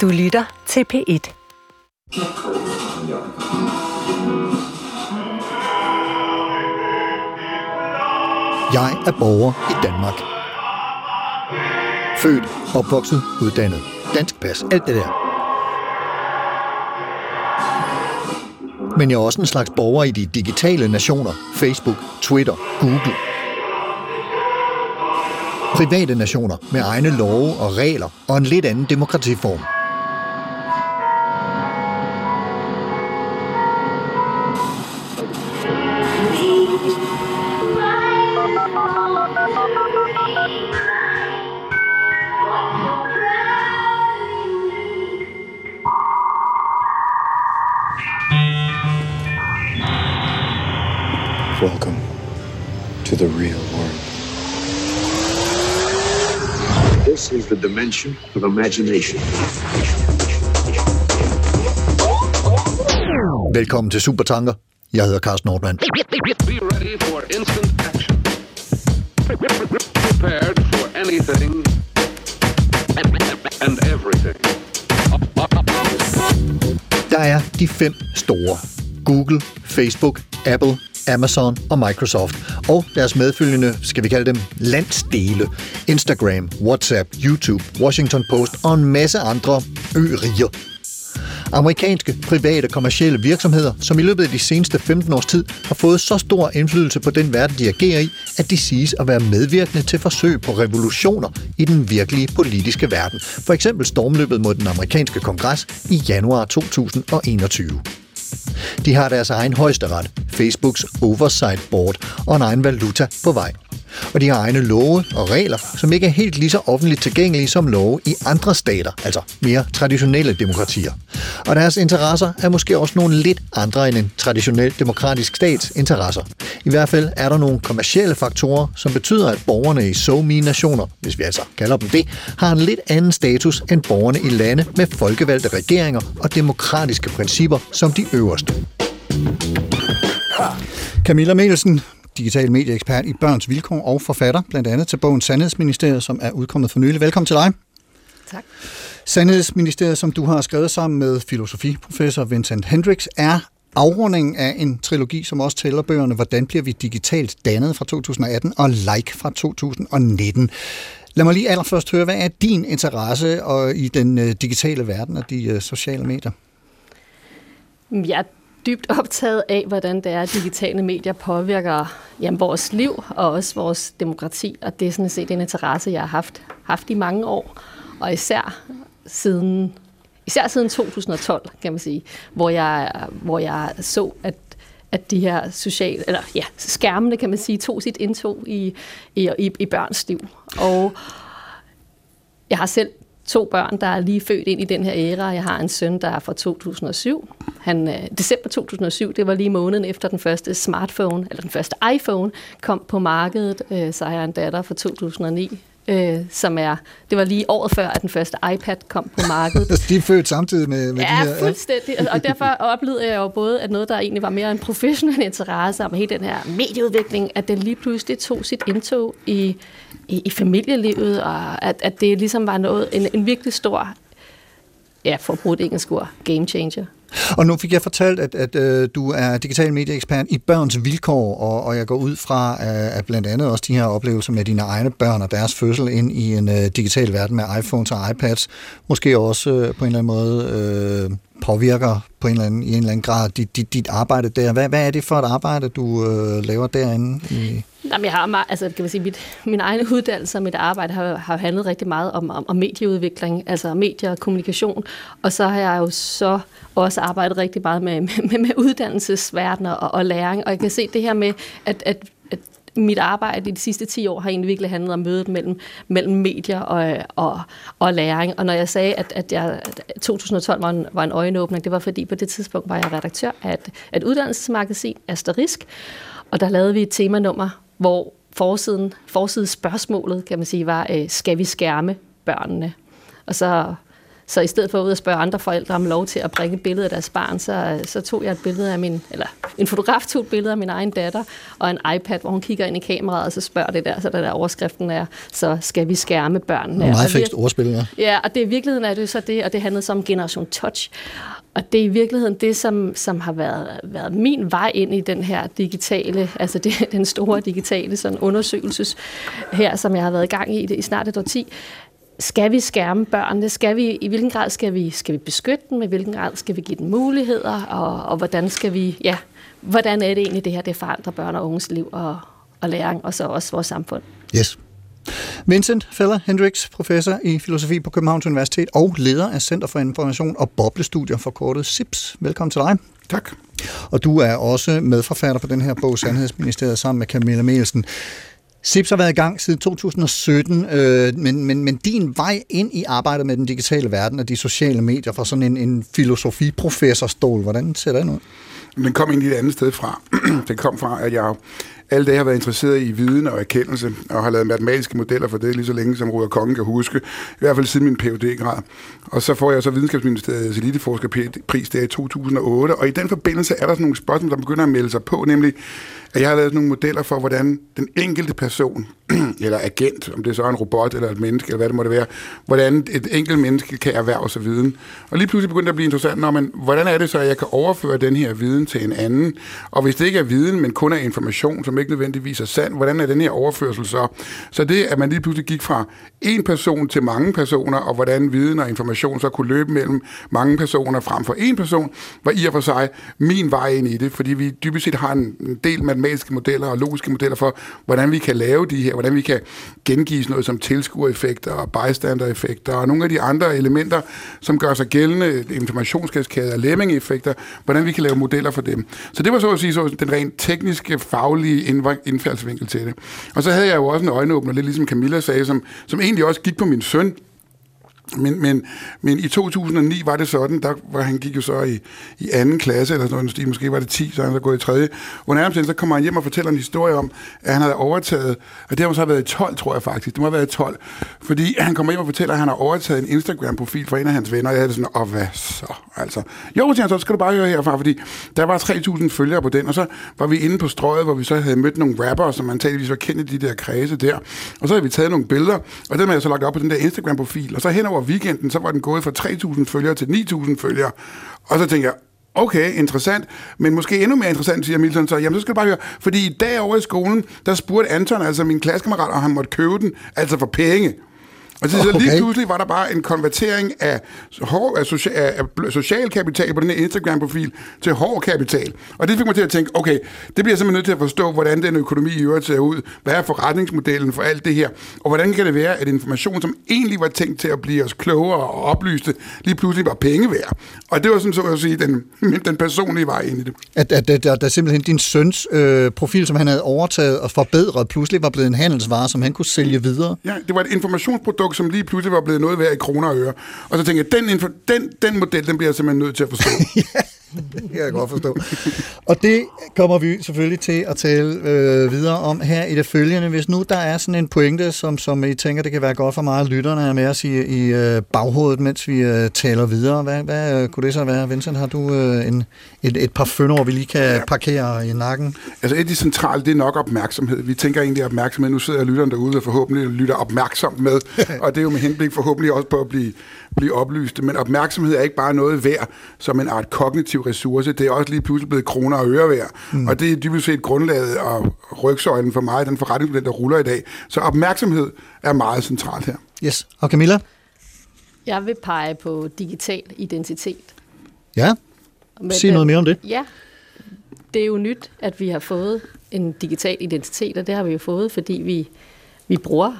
Du lytter til P1. Jeg er borger i Danmark. Født, opvokset, uddannet. Dansk pas, alt det der. Men jeg er også en slags borger i de digitale nationer. Facebook, Twitter, Google. Private nationer med egne love og regler og en lidt anden demokratiform. Dimension of imagination. Velkommen til Supertanker. Jeg hedder Carsten Nordmann. Be ready for instant action. Prepared for anything and everything. Der er de fem store. Google, Facebook, Apple, Amazon og Microsoft. Og deres medfølgende, skal vi kalde dem, landsdele. Instagram, WhatsApp, YouTube, Washington Post og en masse andre ø-riger. Amerikanske private kommercielle virksomheder, som i løbet af de seneste 15 års tid har fået så stor indflydelse på den verden, de agerer i, at de siges at være medvirkende til forsøg på revolutioner i den virkelige politiske verden. For eksempel stormløbet mod den amerikanske kongres i januar 2021. De har deres egen højesteret, Facebooks Oversight Board og en egen valuta på vej. Og de har egne love og regler, som ikke er helt lige så offentligt tilgængelige som love i andre stater, altså mere traditionelle demokratier. Og deres interesser er måske også nogle lidt andre end en traditionel demokratisk stats interesser. I hvert fald er der nogle kommercielle faktorer, som betyder, at borgerne i SoMe-nationer, hvis vi altså kalder dem det, har en lidt anden status end borgerne i lande med folkevalgte regeringer og demokratiske principper som de øverste. Camilla Mikkelsen, digital medieekspert i Børns Vilkår og forfatter, blandt andet til bogen Sandhedsministeriet, som er udkommet for nylig. Velkommen til dig. Tak. Sandhedsministeriet, som du har skrevet sammen med filosofiprofessor Vincent Hendricks, er afrundingen af en trilogi, som også tæller bøgerne Hvordan bliver vi digitalt dannet fra 2018 og Like fra 2019. Lad mig lige allerførst høre, hvad er din interesse og i den øh, digitale verden og de øh, sociale medier? Jeg dybt optaget af, hvordan det er, at digitale medier påvirker jamen, vores liv og også vores demokrati, og det er sådan set en interesse, jeg har haft, haft i mange år, og især siden, især siden 2012, kan man sige, hvor jeg, hvor jeg så, at at de her sociale, eller ja, skærmene, kan man sige, tog sit indtog i, i, i, i børns liv. Og jeg har selv to børn, der er lige født ind i den her æra. Jeg har en søn, der er fra 2007. Han, øh, december 2007, det var lige måneden efter den første smartphone, eller den første iPhone, kom på markedet. Øh, så har jeg en datter fra 2009, øh, som er, det var lige året før, at den første iPad kom på markedet. de er født samtidig med, med ja, de her... Ja, fuldstændig. Og derfor oplevede jeg jo både, at noget, der egentlig var mere en professionel interesse om hele den her medieudvikling, at den lige pludselig tog sit indtog i, i, i familielivet, og at, at det ligesom var noget, en, en virkelig stor, ja, for at bruge et engelsk ord, game changer. Og nu fik jeg fortalt, at, at, øh, du er digital medieekspert i børns vilkår, og, og jeg går ud fra øh, at blandt andet også de her oplevelser med dine egne børn og deres fødsel ind i en øh, digital verden med iPhones og iPads, måske også øh, på en eller anden måde øh, påvirker på en eller anden, i en eller anden grad dit, dit, dit arbejde der. Hvad, hvad er det for et arbejde, du øh, laver derinde? I Jamen, jeg har meget, altså, kan man sige, mit, min egen uddannelse og mit arbejde har, har handlet rigtig meget om, om, om medieudvikling, altså medier og kommunikation. Og så har jeg jo så også arbejdet rigtig meget med, med, med uddannelsesverden og, og læring. Og jeg kan se det her med, at, at mit arbejde i de sidste 10 år har egentlig virkelig handlet om mødet mellem, mellem medier og, og, og læring. Og når jeg sagde, at, at jeg, 2012 var en, var en øjenåbning, det var fordi på det tidspunkt var jeg redaktør af et, et uddannelsesmagasin, Asterisk, og der lavede vi et temanummer, hvor forsiden, forsiden spørgsmålet, kan man sige, var, øh, skal vi skærme børnene? Og så så i stedet for at ud og spørge andre forældre om lov til at bringe et billede af deres barn, så, så tog jeg et billede af min, eller en fotograf tog et billede af min egen datter, og en iPad, hvor hun kigger ind i kameraet, og så spørger det der, så der, der overskriften er, så skal vi skærme børnene. Meget fikst ordspil, ja. Ja, og det i virkeligheden er det så det, og det handlede så om Generation Touch. Og det er i virkeligheden det, som, som har været, været min vej ind i den her digitale, altså det, den store digitale sådan undersøgelses her, som jeg har været i gang i det i snart et årti. Skal vi skærme børnene? Skal vi, I hvilken grad skal vi, skal vi beskytte dem? I hvilken grad skal vi give dem muligheder? Og, og hvordan skal vi, ja, hvordan er det egentlig det her, det forandrer børn og unges liv og, og læring, og så også vores samfund? Yes. Vincent Feller Hendricks, professor i filosofi på Københavns Universitet og leder af Center for Information og Boblestudier forkortet SIPS. Velkommen til dig. Tak. Og du er også medforfatter på den her bog, Sandhedsministeriet, sammen med Camilla Melsen. SIPS har været i gang siden 2017, øh, men, men, men din vej ind i arbejdet med den digitale verden og de sociale medier fra sådan en, en filosofiprofessorstol, hvordan ser den ud? Den kom egentlig et andet sted fra. den kom fra, at jeg alle dage har været interesseret i viden og erkendelse, og har lavet matematiske modeller for det lige så længe, som Ruder Kongen kan huske, i hvert fald siden min phd grad Og så får jeg så videnskabsministeriets eliteforskerpris der i 2008, og i den forbindelse er der sådan nogle spørgsmål, der begynder at melde sig på, nemlig, at jeg har lavet nogle modeller for, hvordan den enkelte person, eller agent, om det er en robot eller et menneske, eller hvad det måtte være, hvordan et enkelt menneske kan erhverve sig viden. Og lige pludselig begynder det at blive interessant, når man, hvordan er det så, at jeg kan overføre den her viden til en anden? Og hvis det ikke er viden, men kun er information, som ikke nødvendigvis er sand, hvordan er den her overførsel så? Så det, at man lige pludselig gik fra en person til mange personer, og hvordan viden og information så kunne løbe mellem mange personer frem for en person, var i og for sig min vej ind i det, fordi vi dybest set har en del matematiske modeller og logiske modeller for, hvordan vi kan lave de her, hvordan vi kan gengive sådan noget som tilskuereffekter og bystandereffekter og nogle af de andre elementer, som gør sig gældende, informationskaskader og hvordan vi kan lave modeller for dem. Så det var så at sige så den rent tekniske, faglige indfaldsvinkel til det. Og så havde jeg jo også en øjenåbner, lidt ligesom Camilla sagde, som, som egentlig også gik på min søn, men, men, men i 2009 var det sådan, der var han gik jo så i, i anden klasse, eller sådan noget, måske var det 10, så han så gået i tredje. Hvor nærmest så kommer han hjem og fortæller en historie om, at han havde overtaget, og det har så have været i 12, tror jeg faktisk, det må have været i 12, fordi han kommer hjem og fortæller, at han har overtaget en Instagram-profil fra en af hans venner, og jeg havde sådan, og hvad så, altså. Jo, siger han så, skal du bare høre herfra, fordi der var 3.000 følgere på den, og så var vi inde på strøget, hvor vi så havde mødt nogle rapper, som antageligvis var kendt i de der kredse der, og så havde vi taget nogle billeder, og dem havde jeg så lagt op på den der Instagram-profil, og så hen over weekenden, så var den gået fra 3.000 følgere til 9.000 følgere. Og så tænker jeg, okay, interessant, men måske endnu mere interessant, siger Milton så, jamen så skal du bare høre, fordi i dag over i skolen, der spurgte Anton, altså min klassekammerat, om han måtte købe den, altså for penge. Og så, okay. lige pludselig var der bare en konvertering af, hård, af, social, af social kapital på den her Instagram-profil til hård kapital. Og det fik mig til at tænke, okay, det bliver simpelthen nødt til at forstå, hvordan den økonomi i øvrigt ser ud. Hvad er forretningsmodellen for alt det her? Og hvordan kan det være, at information, som egentlig var tænkt til at blive os klogere og oplyste, lige pludselig var penge værd? Og det var sådan så at sige den, den personlige vej ind i det. At, at, at der, der simpelthen din søns øh, profil, som han havde overtaget og forbedret, pludselig var blevet en handelsvare, som han kunne sælge videre? Ja, det var et informationsprodukt, som lige pludselig var blevet noget værd i kroner og øre. Og så tænkte jeg, den, den, den model, den bliver jeg simpelthen nødt til at forstå. det kan jeg godt forstå. og det kommer vi selvfølgelig til at tale øh, videre om her i det følgende. Hvis nu der er sådan en pointe, som, som I tænker, det kan være godt for meget lytterne er med os i, i øh, baghovedet, mens vi øh, taler videre. Hvad, hvad øh, kunne det så være? Vincent, har du øh, en, et, et par fønår, vi lige kan ja. parkere i nakken? Altså et af de centrale, det er nok opmærksomhed. Vi tænker egentlig opmærksomhed. Nu sidder lytteren derude og forhåbentlig lytter opmærksomt med. og det er jo med henblik forhåbentlig også på at blive, blive oplyst. Men opmærksomhed er ikke bare noget værd som en art kognitiv ressource. Det er også lige pludselig blevet kroner og øre værd. Mm. Og det er dybest set grundlaget og rygsøjlen for mig, den forretningsmodel, der ruller i dag. Så opmærksomhed er meget centralt her. Yes. Og Camilla? Jeg vil pege på digital identitet. Ja, sig noget mere om det. Ja, det er jo nyt, at vi har fået en digital identitet, og det har vi jo fået, fordi vi, vi bruger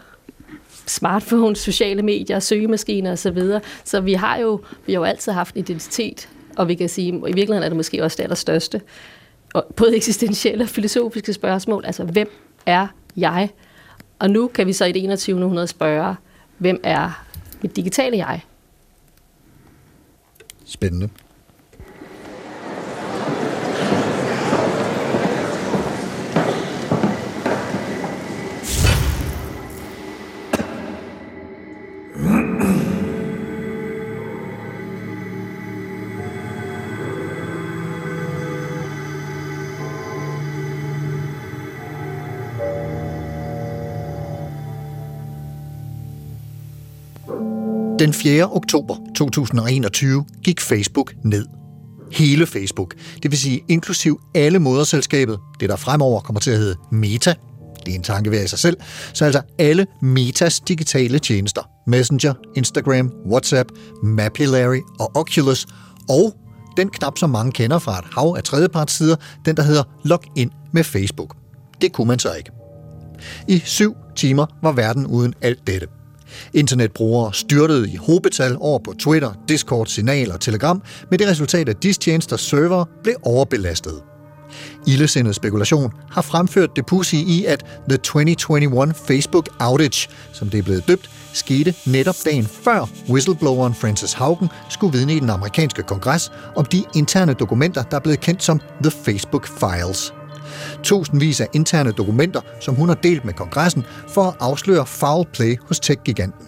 smartphones, sociale medier, søgemaskiner osv. Så, så vi har jo vi har jo altid haft identitet, og vi kan sige, i virkeligheden er det måske også det allerstørste, og både eksistentielle og filosofiske spørgsmål, altså hvem er jeg? Og nu kan vi så i det 21. århundrede spørge, hvem er mit digitale jeg? Spændende. Den 4. oktober 2021 gik Facebook ned. Hele Facebook, det vil sige inklusiv alle moderselskabet, det der fremover kommer til at hedde Meta, det er en tanke ved i sig selv, så altså alle Metas digitale tjenester, Messenger, Instagram, WhatsApp, Mapillary og Oculus, og den knap som mange kender fra et hav af tredjepartssider, den der hedder Log ind med Facebook. Det kunne man så ikke. I syv timer var verden uden alt dette. Internetbrugere styrtede i hobetal over på Twitter, Discord, Signal og Telegram med det resultat, at disse tjenesters server blev overbelastet. Illesindet spekulation har fremført det pussy i, at The 2021 Facebook Outage, som det er blevet døbt, skete netop dagen før whistlebloweren Francis Haugen skulle vidne i den amerikanske kongres om de interne dokumenter, der er blevet kendt som The Facebook Files. Tusindvis af interne dokumenter, som hun har delt med kongressen for at afsløre foul play hos tech-giganten.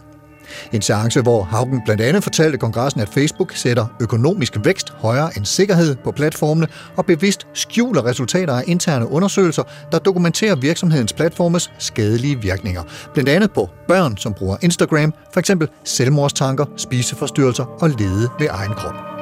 En seance, hvor Haugen blandt andet fortalte kongressen, at Facebook sætter økonomisk vækst højere end sikkerhed på platformene og bevidst skjuler resultater af interne undersøgelser, der dokumenterer virksomhedens platformes skadelige virkninger. Blandt andet på børn, som bruger Instagram, f.eks. selvmordstanker, spiseforstyrrelser og lede ved egen krop.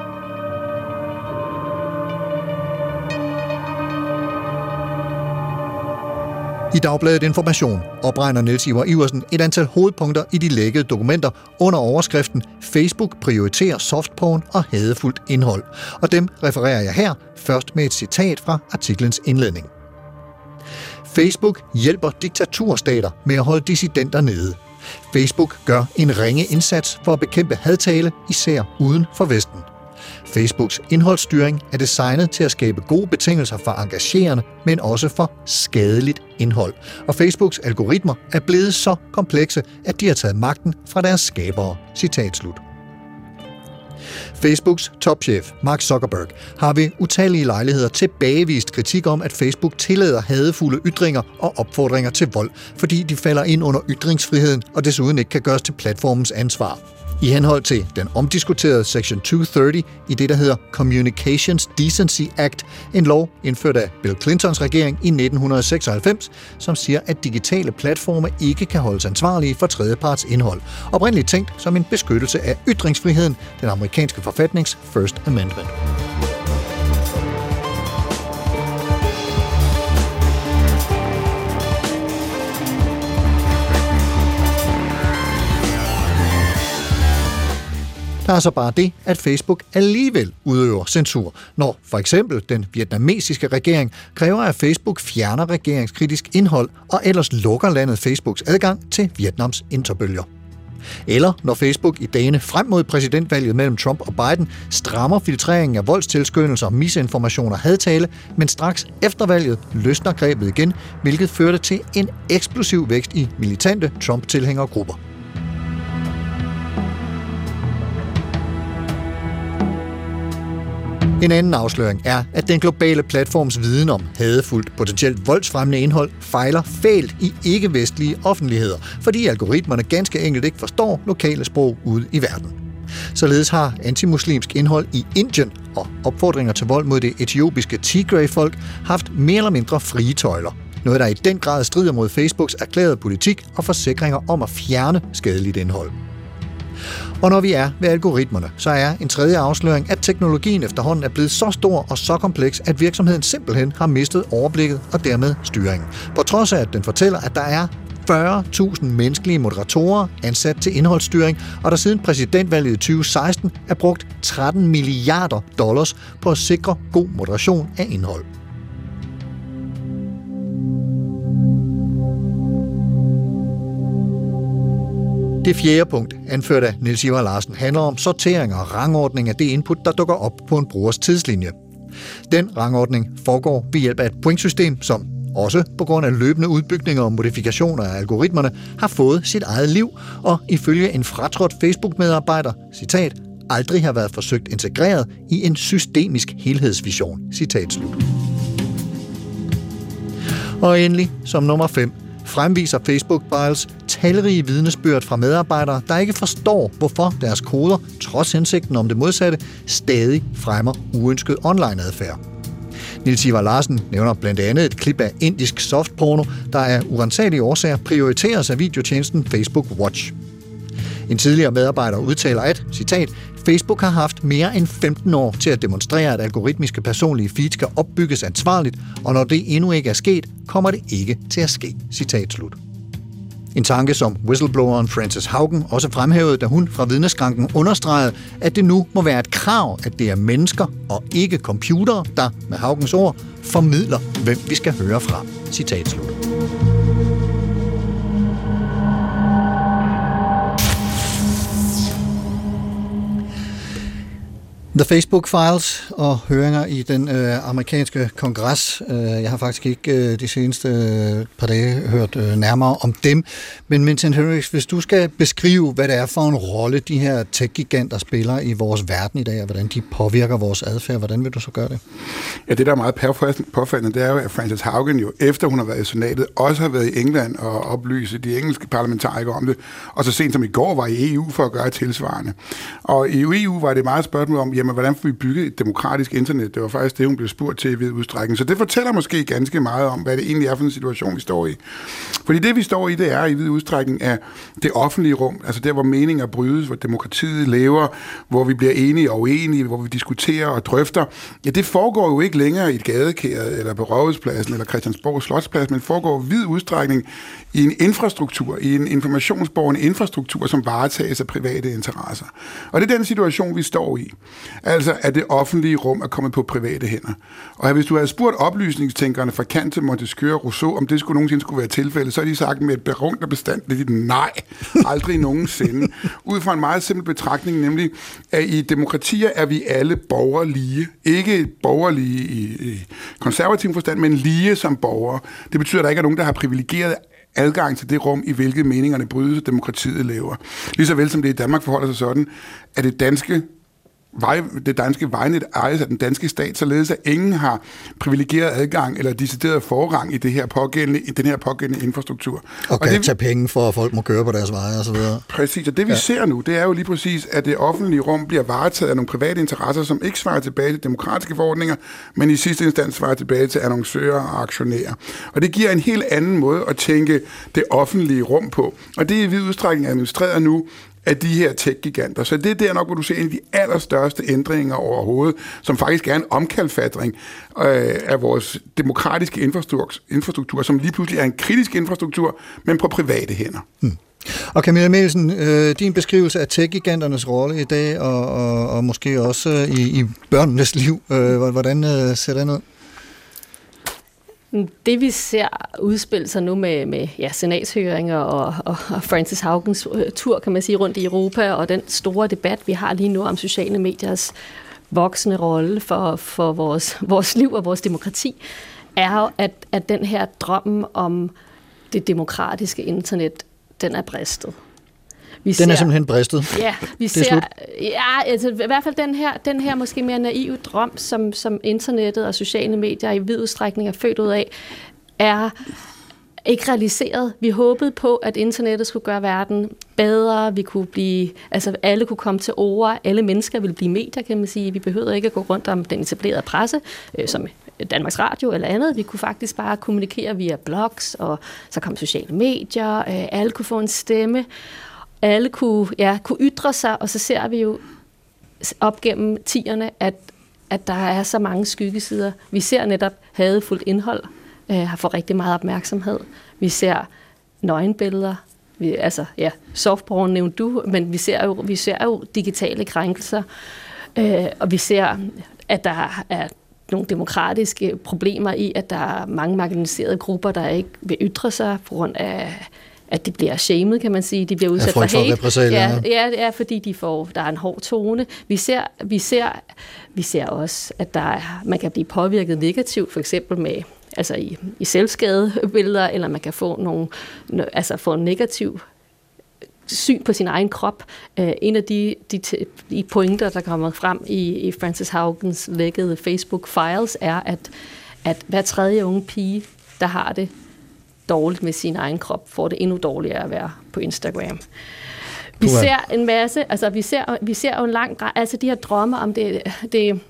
I Dagbladet Information opregner Niels Ivar Iversen et antal hovedpunkter i de lækkede dokumenter under overskriften Facebook prioriterer softporn og hadefuldt indhold. Og dem refererer jeg her først med et citat fra artiklens indledning. Facebook hjælper diktaturstater med at holde dissidenter nede. Facebook gør en ringe indsats for at bekæmpe hadtale, især uden for Vesten. Facebooks indholdsstyring er designet til at skabe gode betingelser for engagerende, men også for skadeligt indhold. Og Facebooks algoritmer er blevet så komplekse, at de har taget magten fra deres skabere. Citat slut. Facebooks topchef, Mark Zuckerberg, har ved utallige lejligheder tilbagevist kritik om, at Facebook tillader hadefulde ytringer og opfordringer til vold, fordi de falder ind under ytringsfriheden og desuden ikke kan gøres til platformens ansvar. I henhold til den omdiskuterede Section 230 i det, der hedder Communications Decency Act, en lov indført af Bill Clintons regering i 1996, som siger, at digitale platforme ikke kan holdes ansvarlige for tredjeparts indhold. Oprindeligt tænkt som en beskyttelse af ytringsfriheden, den amerikanske forfatnings First Amendment. Der er så bare det, at Facebook alligevel udøver censur, når for eksempel den vietnamesiske regering kræver, at Facebook fjerner regeringskritisk indhold og ellers lukker landet Facebooks adgang til Vietnams interbølger. Eller når Facebook i dagene frem mod præsidentvalget mellem Trump og Biden strammer filtreringen af voldstilskyndelser, misinformation og hadtale, men straks efter valget løsner grebet igen, hvilket førte til en eksplosiv vækst i militante Trump-tilhængergrupper. En anden afsløring er, at den globale platforms viden om hadefuldt, potentielt voldsfremmende indhold fejler fælt i ikke-vestlige offentligheder, fordi algoritmerne ganske enkelt ikke forstår lokale sprog ude i verden. Således har antimuslimsk indhold i Indien og opfordringer til vold mod det etiopiske Tigray-folk haft mere eller mindre frie tøjler. Noget, der i den grad strider mod Facebooks erklærede politik og forsikringer om at fjerne skadeligt indhold. Og når vi er ved algoritmerne, så er en tredje afsløring, at teknologien efterhånden er blevet så stor og så kompleks, at virksomheden simpelthen har mistet overblikket og dermed styringen. På trods af, at den fortæller, at der er 40.000 menneskelige moderatorer ansat til indholdsstyring, og der siden præsidentvalget i 2016 er brugt 13 milliarder dollars på at sikre god moderation af indhold. Det fjerde punkt, anført af Niels Ivar Larsen, handler om sortering og rangordning af det input, der dukker op på en brugers tidslinje. Den rangordning foregår ved hjælp af et pointsystem, som også på grund af løbende udbygninger og modifikationer af algoritmerne, har fået sit eget liv, og ifølge en fratrådt Facebook-medarbejder, citat, aldrig har været forsøgt integreret i en systemisk helhedsvision, citat slut. Og endelig, som nummer 5, fremviser Facebook Files talrige vidnesbyrd fra medarbejdere, der ikke forstår, hvorfor deres koder, trods hensigten om det modsatte, stadig fremmer uønsket online-adfærd. Nils Ivar Larsen nævner blandt andet et klip af indisk softporno, der af urensagelige årsager prioriteres af videotjenesten Facebook Watch. En tidligere medarbejder udtaler, at, citat, Facebook har haft mere end 15 år til at demonstrere, at algoritmiske personlige feeds kan opbygges ansvarligt, og når det endnu ikke er sket, kommer det ikke til at ske. Citat slut. En tanke, som whistlebloweren Frances Haugen også fremhævede, da hun fra vidneskranken understregede, at det nu må være et krav, at det er mennesker og ikke computere, der, med Haugens ord, formidler, hvem vi skal høre fra. Citat slut. The Facebook Files og høringer i den øh, amerikanske kongres. Øh, jeg har faktisk ikke øh, de seneste øh, par dage hørt øh, nærmere om dem. Men Vincent Henriks, hvis du skal beskrive, hvad det er for en rolle, de her tech-giganter spiller i vores verden i dag, og hvordan de påvirker vores adfærd, hvordan vil du så gøre det? Ja, det der er meget påfaldende, det er jo, at Frances Haugen jo, efter hun har været i senatet, også har været i England og oplyse de engelske parlamentarikere om det, og så sent som i går var i EU for at gøre tilsvarende. Og i EU var det meget spørgsmål om, jamen, hvordan får vi bygget et demokratisk internet? Det var faktisk det, hun blev spurgt til i vid udstrækning. Så det fortæller måske ganske meget om, hvad det egentlig er for en situation, vi står i. Fordi det, vi står i, det er i vid udstrækning af det offentlige rum, altså der, hvor meninger brydes, hvor demokratiet lever, hvor vi bliver enige og uenige, hvor vi diskuterer og drøfter. Ja, det foregår jo ikke længere i et gadekæret, eller på Rådhuspladsen, eller Christiansborg Slotsplads, men foregår i vid udstrækning i en infrastruktur, i en informationsborgende infrastruktur, som varetages af private interesser. Og det er den situation, vi står i. Altså, at det offentlige rum er kommet på private hænder. Og hvis du havde spurgt oplysningstænkerne fra Kant til Montesquieu og Rousseau, om det skulle nogensinde skulle være tilfældet, så har de sagt med et berungt og bestandigt nej, aldrig nogensinde. Ud fra en meget simpel betragtning, nemlig, at i demokratier er vi alle borgere lige. Ikke borgerlige i, i konservativ forstand, men lige som borgere. Det betyder, at der ikke er nogen, der har privilegeret adgang til det rum, i hvilket meningerne brydes, demokratiet lever. Ligeså vel som det i Danmark forholder sig sådan, at det danske vej, det danske vejnet ejes af den danske stat, således at ingen har privilegeret adgang eller decideret forrang i, det her pågældende, i den her pågældende infrastruktur. Og, og kan det, tage penge for, at folk må køre på deres veje osv. Præcis, og det vi ja. ser nu, det er jo lige præcis, at det offentlige rum bliver varetaget af nogle private interesser, som ikke svarer tilbage til demokratiske forordninger, men i sidste instans svarer tilbage til annoncører og aktionærer. Og det giver en helt anden måde at tænke det offentlige rum på. Og det er i vid udstrækning administreret nu af de her tech-giganter. Så det er der nok, hvor du ser en af de allerstørste ændringer overhovedet, som faktisk er en omkalfatring øh, af vores demokratiske infrastruktur, infrastruktur, som lige pludselig er en kritisk infrastruktur, men på private hænder. Hmm. Og Camilla Mielsen, øh, din beskrivelse af tech-giganternes rolle i dag, og, og, og måske også øh, i, i børnenes liv, øh, hvordan øh, ser den ud? Det vi ser udspille sig nu med, med ja, senatshøringer og, og, og Francis Haugens øh, tur, kan man sige, rundt i Europa, og den store debat, vi har lige nu om sociale mediers voksende rolle for, for vores, vores liv og vores demokrati, er jo, at, at den her drøm om det demokratiske internet, den er bristet. Vi den ser, er simpelthen bristet. Ja, vi ser, slut. ja, altså, i hvert fald den her, den her måske mere naive drøm, som, som internettet og sociale medier i vid udstrækning er født ud af, er ikke realiseret. Vi håbede på, at internettet skulle gøre verden bedre, vi kunne blive, altså alle kunne komme til ord, alle mennesker ville blive medier, kan man sige. Vi behøvede ikke at gå rundt om den etablerede presse, øh, som Danmarks Radio eller andet. Vi kunne faktisk bare kommunikere via blogs, og så kom sociale medier, øh, alle kunne få en stemme alle kunne, ja, kunne ytre sig, og så ser vi jo op gennem tierne, at, at der er så mange skyggesider. Vi ser netop hadefuldt indhold, øh, har fået rigtig meget opmærksomhed. Vi ser nøgenbilleder, vi, altså ja, softporn nævnte du, men vi ser jo, vi ser jo digitale krænkelser, øh, og vi ser, at der er nogle demokratiske problemer i, at der er mange marginaliserede grupper, der ikke vil ytre sig på grund af at de bliver shamed, kan man sige. De bliver udsat for hate. For ja, ja, ja, fordi de får, der er en hård tone. Vi ser, vi ser, vi ser også, at der er, man kan blive påvirket negativt, for eksempel med altså i, i selvskadebilleder, eller man kan få nogle, altså få en negativ syn på sin egen krop. Uh, en af de, de, de pointer, der kommer frem i, i Francis Haugens lækkede Facebook Files, er, at, at hver tredje unge pige, der har det dårligt med sin egen krop, får det endnu dårligere at være på Instagram. Vi ser en masse, altså vi ser, vi ser jo en lang altså de her drømme om det, det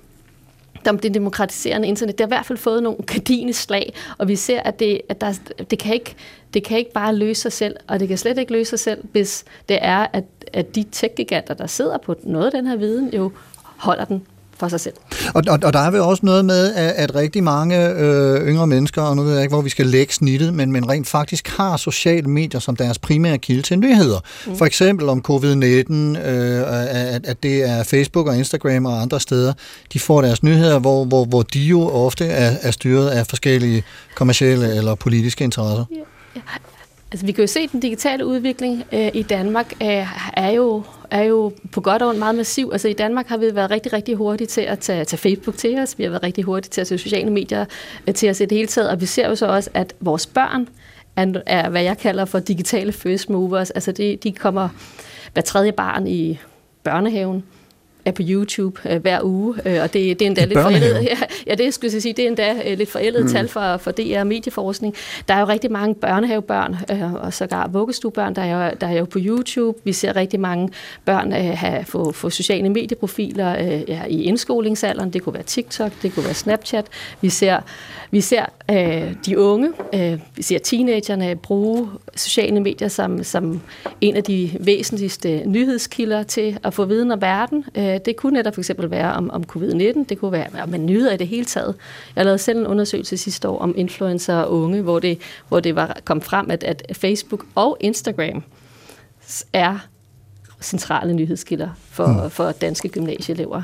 om det demokratiserende internet, det har i hvert fald fået nogle gardine slag, og vi ser, at, det, at der, det, kan ikke, det kan ikke bare løse sig selv, og det kan slet ikke løse sig selv, hvis det er, at, at de tech-giganter, der sidder på noget af den her viden, jo holder den for sig selv. Og, og, og der er vel også noget med, at, at rigtig mange øh, yngre mennesker, og nu ved jeg ikke, hvor vi skal lægge snittet, men, men rent faktisk har sociale medier som deres primære kilde til nyheder. Mm. For eksempel om covid-19, øh, at, at det er Facebook og Instagram og andre steder, de får deres nyheder, hvor, hvor, hvor de jo ofte er, er styret af forskellige kommercielle eller politiske interesser. Ja. Ja. Altså, vi kan jo se, at den digitale udvikling øh, i Danmark øh, er, jo, er jo på godt og ondt meget massiv. Altså, i Danmark har vi været rigtig, rigtig hurtige til at tage, tage Facebook til os. Vi har været rigtig hurtige til at tage sociale medier øh, til os i det hele taget. Og vi ser jo så også, at vores børn er, er hvad jeg kalder for digitale first movers. Altså, de, de kommer hver tredje barn i børnehaven er på YouTube øh, hver uge, øh, og det, det er endda lidt forældet. Ja, ja, det skulle jeg sige, det er endda øh, lidt forældet mm. tal for, for DR Medieforskning. Der er jo rigtig mange børnehavebørn, øh, og sågar vuggestuebørn, der er, jo, der er jo på YouTube. Vi ser rigtig mange børn øh, have, få, få sociale medieprofiler øh, ja, i indskolingsalderen. Det kunne være TikTok, det kunne være Snapchat. Vi ser, vi ser øh, de unge, øh, vi ser teenagerne bruge sociale medier som, som en af de væsentligste nyhedskilder til at få viden om verden. Øh, Øh, det kunne netop for eksempel være om, om covid-19, det kunne være om nyder i det hele taget. Jeg lavede selv en undersøgelse sidste år om influencer og unge, hvor det, hvor det var kom frem, at, at Facebook og Instagram er centrale nyhedskilder for, mm. for danske gymnasieelever.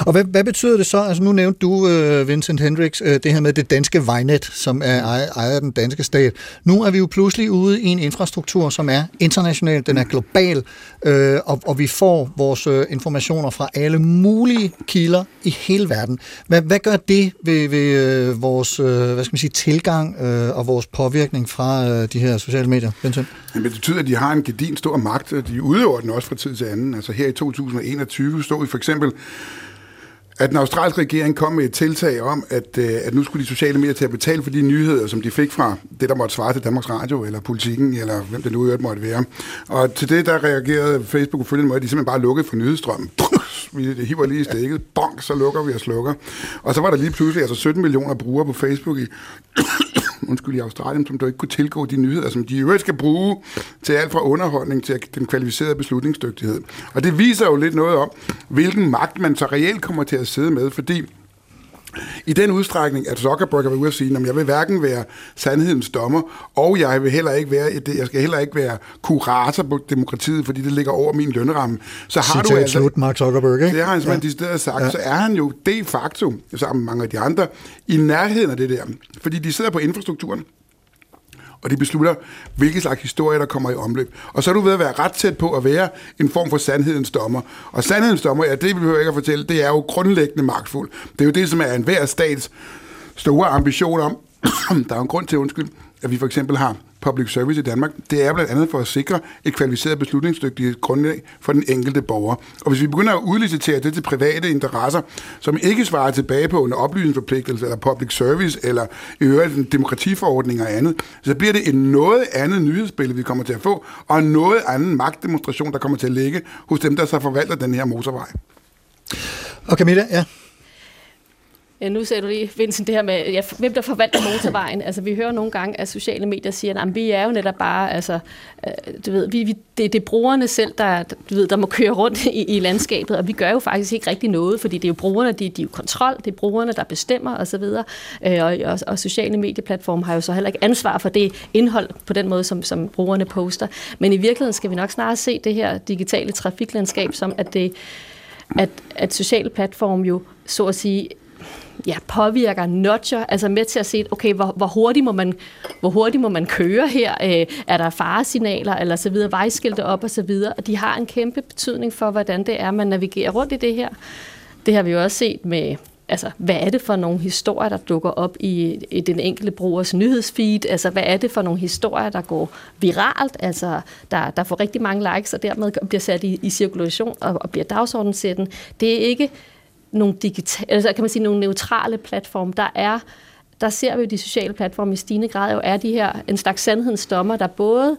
Og hvad, hvad betyder det så? Altså nu nævnte du, uh, Vincent Hendricks, uh, det her med det danske vejnet, som er ejet af den danske stat. Nu er vi jo pludselig ude i en infrastruktur, som er international, den er global, uh, og, og vi får vores uh, informationer fra alle mulige kilder i hele verden. Hvad, hvad gør det ved, ved uh, vores uh, hvad skal man sige, tilgang uh, og vores påvirkning fra uh, de her sociale medier, Vincent? Men det betyder, at de har en gedin stor magt, og de udøver den også fra tid til anden. Altså her i 2021 stod vi for eksempel at den australske regering kom med et tiltag om, at, øh, at nu skulle de sociale medier til at betale for de nyheder, som de fik fra det, der måtte svare til Danmarks Radio, eller politikken, eller hvem det nu øvrigt måtte være. Og til det, der reagerede Facebook på følgende måde, at de simpelthen bare lukkede for nyhedsstrømmen. Vi hiver lige i stikket, bonk, så lukker vi og slukker. Og så var der lige pludselig altså 17 millioner brugere på Facebook i undskyld, i Australien, som du ikke kunne tilgå de nyheder, som de øvrigt skal bruge til alt fra underholdning til den kvalificerede beslutningsdygtighed. Og det viser jo lidt noget om, hvilken magt man så reelt kommer til at sidde med, fordi i den udstrækning, at Zuckerberg er ude at sige, at jeg vil hverken være sandhedens dommer, og jeg vil heller ikke være, jeg skal heller ikke være kurator på demokratiet, fordi det ligger over min lønramme. Så har Citat du altså, slut, Mark Zuckerberg, ikke? Det har han simpelthen ja. sagt. Ja. Så er han jo de facto, sammen med mange af de andre, i nærheden af det der. Fordi de sidder på infrastrukturen og de beslutter, hvilke slags historie, der kommer i omløb. Og så er du ved at være ret tæt på at være en form for sandhedens dommer. Og sandhedens dommer, ja, det vi behøver ikke at fortælle, det er jo grundlæggende magtfuld. Det er jo det, som er enhver stats store ambition om. der er en grund til, undskyld, at vi for eksempel har public service i Danmark, det er blandt andet for at sikre et kvalificeret beslutningsdygtigt grundlag for den enkelte borger. Og hvis vi begynder at udlicitere det til private interesser, som ikke svarer tilbage på en oplysningsforpligtelse eller public service eller i øvrigt en demokratiforordning og andet, så bliver det en noget andet nyhedsbillede, vi kommer til at få, og en noget anden magtdemonstration, der kommer til at ligge hos dem, der så forvalter den her motorvej. Og Camilla, Ja, nu ser du lige, Vincent, det her med, ja, hvem der forvalter motorvejen. Altså, vi hører nogle gange, at sociale medier siger, at vi er jo netop bare, altså, øh, du ved, vi, vi, det, det er brugerne selv, der, du ved, der må køre rundt i, i landskabet, og vi gør jo faktisk ikke rigtig noget, fordi det er jo brugerne, de, de er jo kontrol, det er brugerne, der bestemmer osv., øh, og, og, og sociale medieplatforme har jo så heller ikke ansvar for det indhold på den måde, som, som brugerne poster. Men i virkeligheden skal vi nok snart se det her digitale trafiklandskab som, at det at, at sociale platforme jo så at sige ja, påvirker, nudger, altså med til at se, okay, hvor, hvor, hurtigt, må man, hvor hurtigt må man køre her? Øh, er der faresignaler eller så videre, vejskilte op og så videre? Og de har en kæmpe betydning for, hvordan det er, man navigerer rundt i det her. Det har vi jo også set med altså, hvad er det for nogle historier, der dukker op i, i den enkelte brugers nyhedsfeed? Altså, hvad er det for nogle historier, der går viralt, altså, der, der får rigtig mange likes, og dermed bliver sat i, i cirkulation og, og bliver dagsordensætten? Det er ikke nogle digitale, altså kan man sige, nogle neutrale platforme. Der er der ser vi jo de sociale platforme i stigende grad jo er de her en slags sandhedsdommer, der både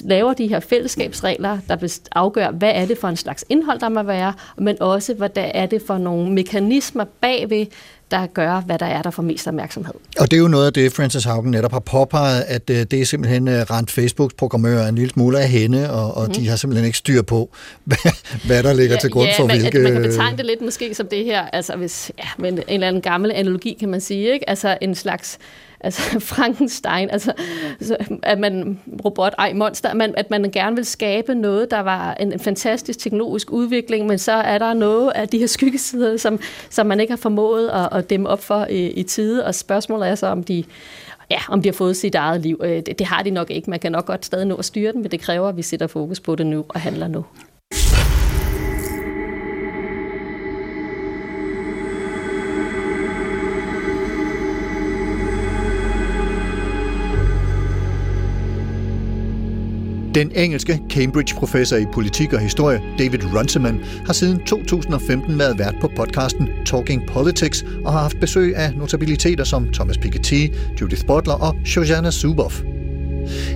laver de her fællesskabsregler, der afgør, hvad er det for en slags indhold, der må være, men også, hvad der er det for nogle mekanismer bagved, der gør, hvad der er, der får mest opmærksomhed. Og det er jo noget af det, Francis Haugen netop har påpeget, at øh, det er simpelthen øh, rent Facebooks programmører en lille smule af hende, og, og mm. de har simpelthen ikke styr på, hvad, hvad der ligger til grund ja, for man, hvilke... Man kan betegne det lidt måske som det her, altså hvis, ja, med en eller anden gammel analogi, kan man sige, ikke? Altså en slags altså Frankenstein, altså så, at man, robot, ej, monster, at man, at man gerne vil skabe noget, der var en, en fantastisk teknologisk udvikling, men så er der noget af de her skyggesider, som, som man ikke har formået at, at dæmme op for i, i tide, og spørgsmålet er så, om de Ja, om de har fået sit eget liv. Øh, det, det har de nok ikke. Man kan nok godt stadig nå at styre den, men det kræver, at vi sætter fokus på det nu og handler nu. Den engelske Cambridge-professor i politik og historie, David Runciman, har siden 2015 været vært på podcasten Talking Politics og har haft besøg af notabiliteter som Thomas Piketty, Judith Butler og Shoshana Zuboff.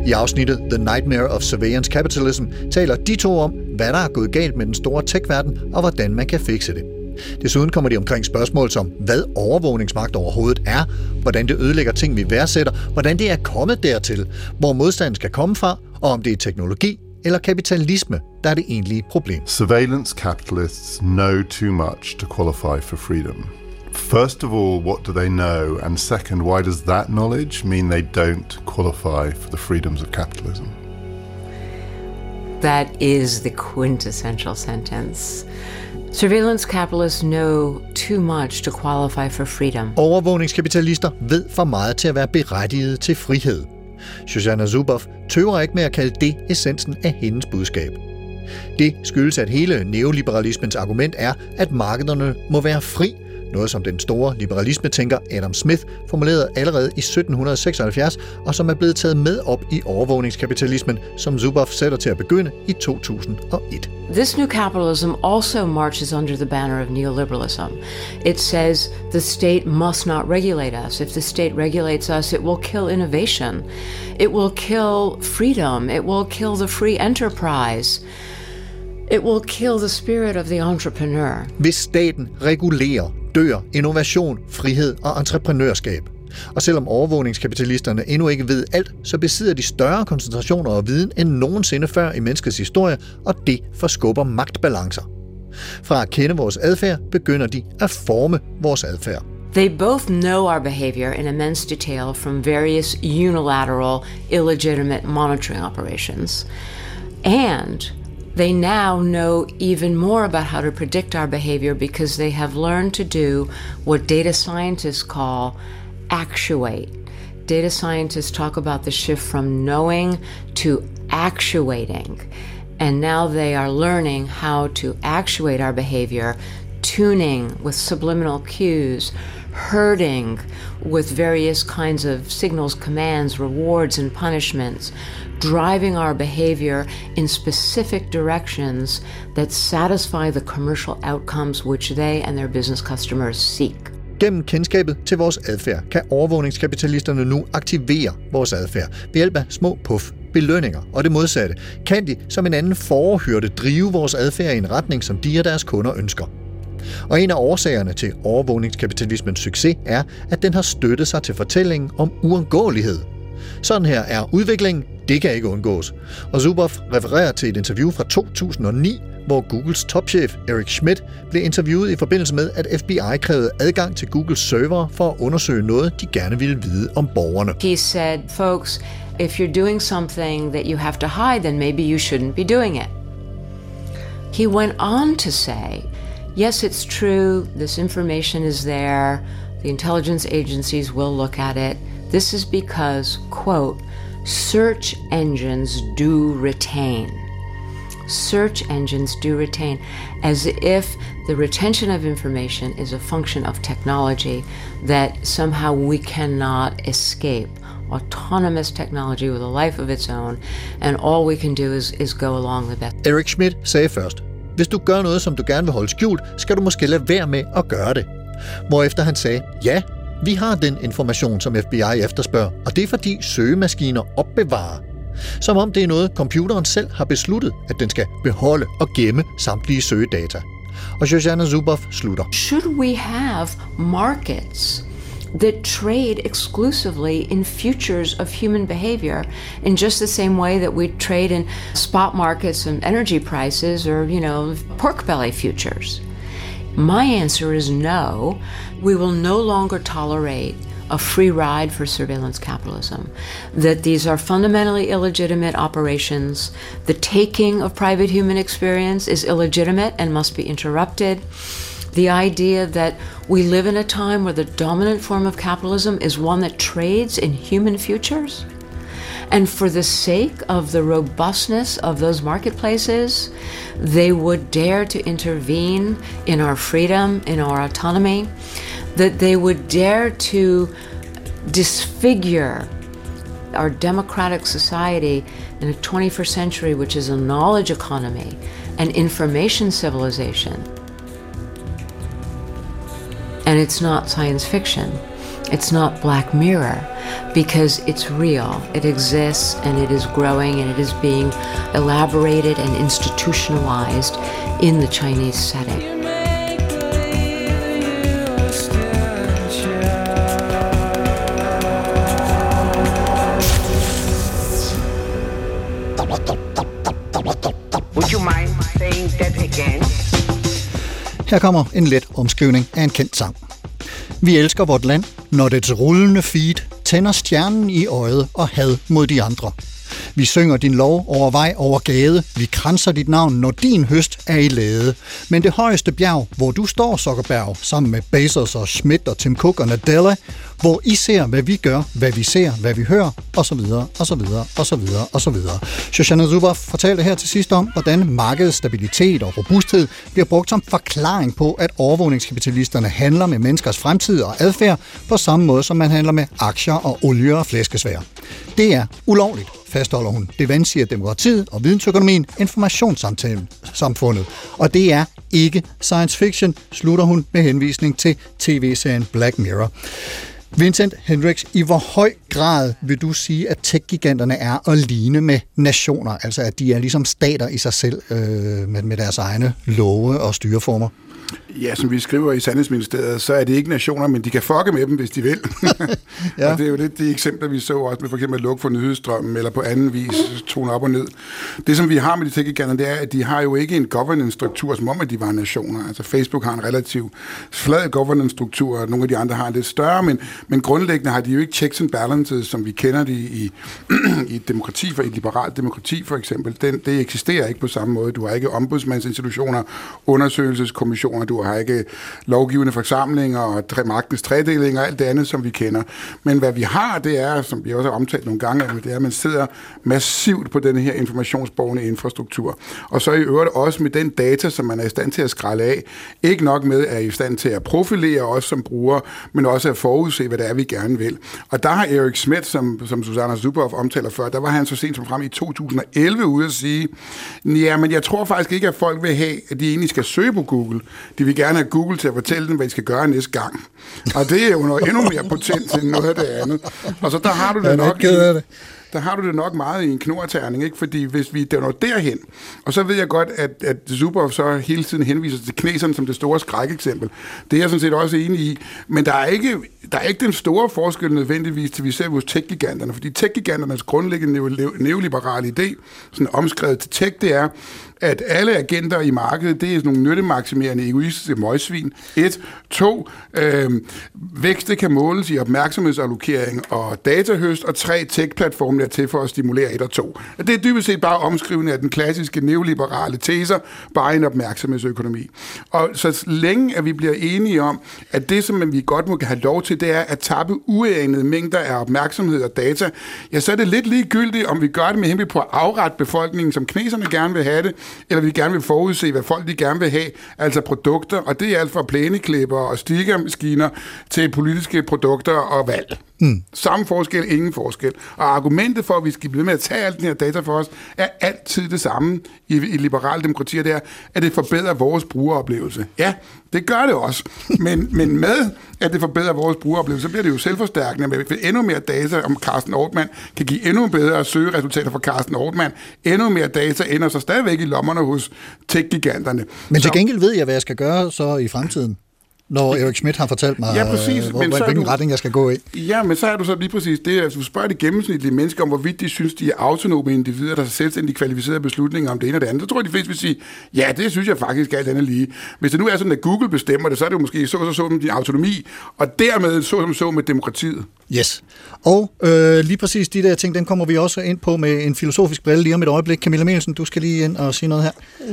I afsnittet The Nightmare of Surveillance Capitalism taler de to om, hvad der er gået galt med den store tech-verden og hvordan man kan fikse det. Desuden kommer de omkring spørgsmål som, hvad overvågningsmagt overhovedet er, hvordan det ødelægger ting, vi værdsætter, hvordan det er kommet dertil, hvor modstanden skal komme fra, og om det er teknologi eller kapitalisme, der er det egentlige problem. Surveillance capitalists know too much to qualify for freedom. First of all, what do they know? And second, why does that knowledge mean they don't qualify for the freedoms of capitalism? That is the quintessential sentence. Surveillance capitalists know too much to qualify for freedom. Overvågningskapitalister ved for meget til at være berettiget til frihed. Shoshana Zuboff tøver ikke med at kalde det essensen af hendes budskab. Det skyldes, at hele neoliberalismens argument er, at markederne må være fri, noget som den store liberalisme-tænker Adam Smith formulerede allerede i 1776, og som er blevet taget med op i overvågningskapitalismen, som Zuboff sætter til at begynde i 2001. This new capitalism also marches under the banner of neoliberalism. It says the state must not regulate us. If the state regulates us, it will kill innovation. It will kill freedom. It will kill the free enterprise. It will kill the spirit of the entrepreneur. Hvis staten regulerer, dør innovation, frihed og entreprenørskab. Og selvom overvågningskapitalisterne endnu ikke ved alt, så besidder de større koncentrationer og viden end nogensinde før i menneskets historie, og det forskubber magtbalancer. Fra at kende vores adfærd, begynder de at forme vores adfærd. They both know our behavior in immense detail from various unilateral, illegitimate monitoring operations. And they now know even more about how to predict our behavior because they have learned to do what data scientists call actuate. Data scientists talk about the shift from knowing to actuating. And now they are learning how to actuate our behavior, tuning with subliminal cues, herding with various kinds of signals, commands, rewards, and punishments, driving our behavior in specific directions that satisfy the commercial outcomes which they and their business customers seek. Gennem kendskabet til vores adfærd kan overvågningskapitalisterne nu aktivere vores adfærd ved hjælp af små puff, belønninger og det modsatte. Kan de som en anden forhørte drive vores adfærd i en retning, som de og deres kunder ønsker. Og en af årsagerne til overvågningskapitalismens succes er, at den har støttet sig til fortællingen om uundgåelighed. Sådan her er udviklingen, det kan ikke undgås. Og Zuboff refererer til et interview fra 2009, hvor Googles topchef Eric Schmidt blev interviewet i forbindelse med, at FBI krævede adgang til Googles server for at undersøge noget, de gerne ville vide om borgerne. He said, folks, if you're doing something that you have to hide, then maybe you shouldn't be doing it. He went on to say, yes, it's true, this information is there, the intelligence agencies will look at it. This is because, quote, search engines do retain. Search engines do retain, as if the retention of information is a function of technology that somehow we cannot escape. Autonomous technology with a life of its own, and all we can do is, is go along the best. Eric Schmidt sagde først, hvis du gør noget, som du gerne vil holde skjult, skal du måske lade være med at gøre det. Hvorefter han sagde, ja, vi har den information, som FBI efterspørger, og det er fordi søgemaskiner opbevarer. som om det er noget, computeren selv har besluttet, at den skal beholde og gemme samtlige søgedata. Og Shoshana Zuboff slutter. Should we have markets that trade exclusively in futures of human behavior in just the same way that we trade in spot markets and energy prices or, you know, pork belly futures? My answer is no. We will no longer tolerate a free ride for surveillance capitalism. That these are fundamentally illegitimate operations. The taking of private human experience is illegitimate and must be interrupted. The idea that we live in a time where the dominant form of capitalism is one that trades in human futures. And for the sake of the robustness of those marketplaces, they would dare to intervene in our freedom, in our autonomy, that they would dare to disfigure our democratic society in a 21st century, which is a knowledge economy an information civilization. And it's not science fiction. It's not Black Mirror because it's real. It exists and it is growing and it is being elaborated and institutionalized in the Chinese setting. Her kommer en let omskrivning af en kendt sang. Vi elsker vort land, når dets rullende feed tænder stjernen i øjet og had mod de andre. Vi synger din lov over vej over gade. Vi kranser dit navn, når din høst er i lade. Men det højeste bjerg, hvor du står, Sokkerberg, sammen med Bezos og Schmidt og Tim Cook og Nadella, hvor I ser, hvad vi gør, hvad vi ser, hvad vi hører, og så videre, og så videre, og så videre, og så videre. Shoshana Zuboff fortalte her til sidst om, hvordan markedets stabilitet og robusthed bliver brugt som forklaring på, at overvågningskapitalisterne handler med menneskers fremtid og adfærd på samme måde, som man handler med aktier og olie og flæskesvær. Det er ulovligt, fastholder hun. Det vandsiger demokratiet og vidensøkonomien, informationssamfundet. Og det er ikke science fiction, slutter hun med henvisning til tv-serien Black Mirror. Vincent Hendricks, i hvor høj grad vil du sige, at tech-giganterne er at ligne med nationer? Altså at de er ligesom stater i sig selv øh, med, med deres egne love og styreformer? Ja, som vi skriver i Sandhedsministeriet, så er det ikke nationer, men de kan fucke med dem, hvis de vil. ja. og det er jo lidt de eksempler, vi så også med for eksempel at lukke for nyhedsstrømmen, eller på anden vis tone op og ned. Det, som vi har med de tech det er, at de har jo ikke en governance-struktur, som om, at de var nationer. Altså Facebook har en relativt flad governance-struktur, og nogle af de andre har en lidt større, men, men grundlæggende har de jo ikke checks and balances, som vi kender de i, i et demokrati, for et liberalt demokrati for eksempel. Den, det eksisterer ikke på samme måde. Du har ikke ombudsmandsinstitutioner, undersøgelseskommissioner, du har ikke lovgivende forsamlinger og tre, magtens tredeling og alt det andet, som vi kender. Men hvad vi har, det er, som vi også har omtalt nogle gange, det er, at man sidder massivt på den her informationsborgende infrastruktur. Og så i øvrigt også med den data, som man er i stand til at skralde af. Ikke nok med, at er i stand til at profilere os som brugere, men også at forudse, hvad det er, vi gerne vil. Og der har Erik Schmidt, som, som Susanna Zuboff omtaler før, der var han så sent som frem i 2011 ude at sige, ja, men jeg tror faktisk ikke, at folk vil have, at de egentlig skal søge på Google. De vil gerne have Google til at fortælle dem, hvad de skal gøre næste gang. Og det er jo noget endnu mere potent end noget af det andet. Og så der har du det nok... det der har du det nok meget i en knorterning, ikke? fordi hvis vi når derhen, og så ved jeg godt, at, at Zuboff så hele tiden henviser til kineserne som det store skrækeksempel. Det er jeg sådan set også enig i, men der er ikke, der er ikke den store forskel nødvendigvis til vi ser hos tech-giganterne, fordi tech-giganternes grundlæggende neoliberale idé, sådan omskrevet til tech, det er, at alle agenter i markedet, det er sådan nogle nyttemaksimerende egoistiske møgsvin. Et. To. Øh, vækst kan måles i opmærksomhedsallokering og datahøst. Og tre. Tech-platformen er til for at stimulere et og to. Det er dybest set bare omskrivende af den klassiske neoliberale teser, bare en opmærksomhedsøkonomi. Og så længe at vi bliver enige om, at det, som vi godt må have lov til, det er at tappe uanede mængder af opmærksomhed og data, ja, så er det lidt ligegyldigt, om vi gør det med henblik på at afrette befolkningen, som kineserne gerne vil have det, eller vi gerne vil forudse, hvad folk de gerne vil have, altså produkter, og det er alt fra plæneklipper og stikkermaskiner til politiske produkter og valg. Mm. Samme forskel, ingen forskel. Og argumentet for, at vi skal blive med at tage alt den her data for os, er altid det samme i, i liberale demokratier, det er, at det forbedrer vores brugeroplevelse. Ja, det gør det også. Men, men med, at det forbedrer vores brugeroplevelse, så bliver det jo selvforstærkende, men endnu mere data om Carsten Ortmann kan give endnu bedre søgeresultater for Carsten Ortmann. Endnu mere data ender så stadigvæk i lommerne hos tech-giganterne. Men til Så- gengæld ved jeg, hvad jeg skal gøre så i fremtiden, når Erik Schmidt har fortalt mig, Ja, præcis, øh, hvor, men så er hvilken du- retning jeg skal gå i. Ja, men så er du så lige præcis det, at du spørger de gennemsnitlige mennesker om, hvorvidt de synes, de er autonome individer, der selvstændigt kvalificerede beslutninger om det ene og det andet. Så tror jeg, de fleste vil sige, ja, det synes jeg faktisk alt andet lige. Hvis det nu er sådan, at Google bestemmer det, så er det jo måske så så så med din autonomi, og dermed så som så med demokratiet. Yes. Og øh, lige præcis de der ting, den kommer vi også ind på med en filosofisk brille lige om et øjeblik. Camilla Mielsen, du skal lige ind og sige noget her.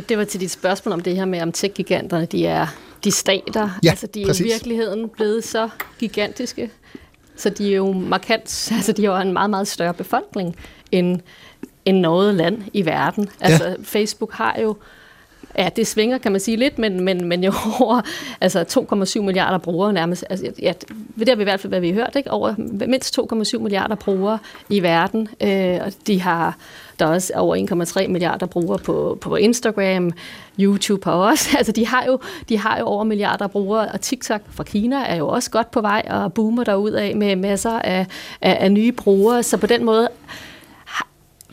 Det var til dit spørgsmål om det her med, om tech-giganterne, de er de stater. Ja, altså, de er præcis. i virkeligheden blevet så gigantiske, så de er jo markant, altså de har en meget, meget større befolkning end, end noget land i verden. Altså, ja. Facebook har jo Ja, det svinger, kan man sige lidt, men, men, men jo over altså 2,7 milliarder brugere nærmest. Altså, ja, det har vi i hvert fald, hvad vi har hørt, ikke? over mindst 2,7 milliarder brugere i verden. Øh, og de har, der er også over 1,3 milliarder brugere på, på Instagram, YouTube har også. Altså, de har, jo, de har jo over milliarder brugere, og TikTok fra Kina er jo også godt på vej og boomer derud af med masser af, af, af nye brugere. Så på den måde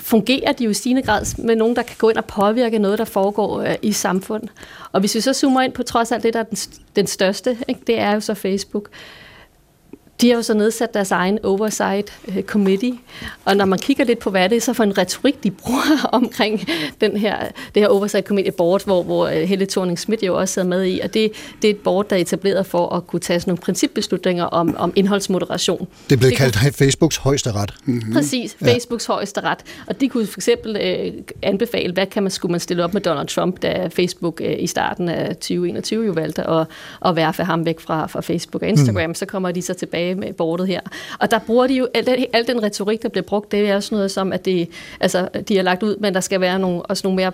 fungerer de jo i stigende grad med nogen, der kan gå ind og påvirke noget, der foregår øh, i samfundet. Og hvis vi så zoomer ind på trods alt det, der er den, den største, ikke, det er jo så Facebook. De har jo så nedsat deres egen oversight øh, committee, og når man kigger lidt på, hvad det er så for en retorik, de bruger omkring den her, det her oversight committee board, hvor, hvor øh, Helle thorning Schmidt jo også sidder med i, og det, det er et board, der er etableret for at kunne tage sådan nogle principbeslutninger om, om indholdsmoderation. Det kan- kaldt Facebooks højeste ret. Mm. Præcis, Facebooks ja. højeste ret. Og de kunne for eksempel øh, anbefale, hvad kan man, skulle man stille op med Donald Trump, da Facebook øh, i starten af 2021 jo valgte at, at værfe ham væk fra, fra Facebook og Instagram. Mm. Så kommer de så tilbage med bordet her. Og der bruger de jo, al den, al den retorik, der bliver brugt, det er også noget som, at det, altså, de har lagt ud, men der skal være nogle, også nogle mere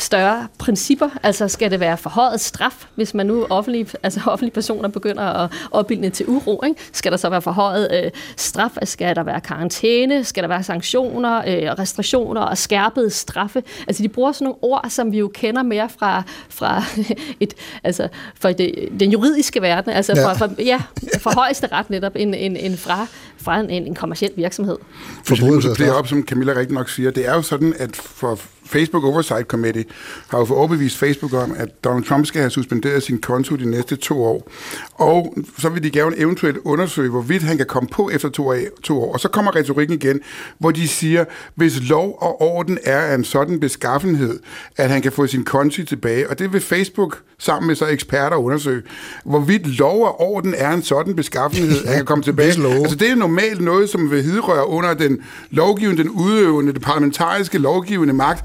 større principper? Altså skal det være forhøjet straf, hvis man nu offentlige, altså offentlige personer begynder at opbilde til uro? Ikke? Skal der så være forhøjet øh, straf? Skal der være karantæne? Skal der være sanktioner, øh, restriktioner og skærpede straffe? Altså de bruger sådan nogle ord, som vi jo kender mere fra, fra, et, altså, fra det, den juridiske verden, altså Ja. fra, fra, ja, fra højeste ret netop, end, end, end fra, fra en, en kommersiel virksomhed. Hvis supplerer straf. op, som Camilla rigtig nok siger, det er jo sådan, at for Facebook Oversight Committee har jo overbevist Facebook om, at Donald Trump skal have suspenderet sin konto de næste to år. Og så vil de gerne eventuelt undersøge, hvorvidt han kan komme på efter to år, to år. Og så kommer retorikken igen, hvor de siger, hvis lov og orden er af en sådan beskaffenhed, at han kan få sin konto tilbage, og det vil Facebook sammen med så eksperter undersøge, hvorvidt lov og orden er en sådan beskaffenhed, at han kan komme tilbage. Altså, det er normalt noget, som vil hidrøre under den lovgivende, den udøvende, det parlamentariske lovgivende magt.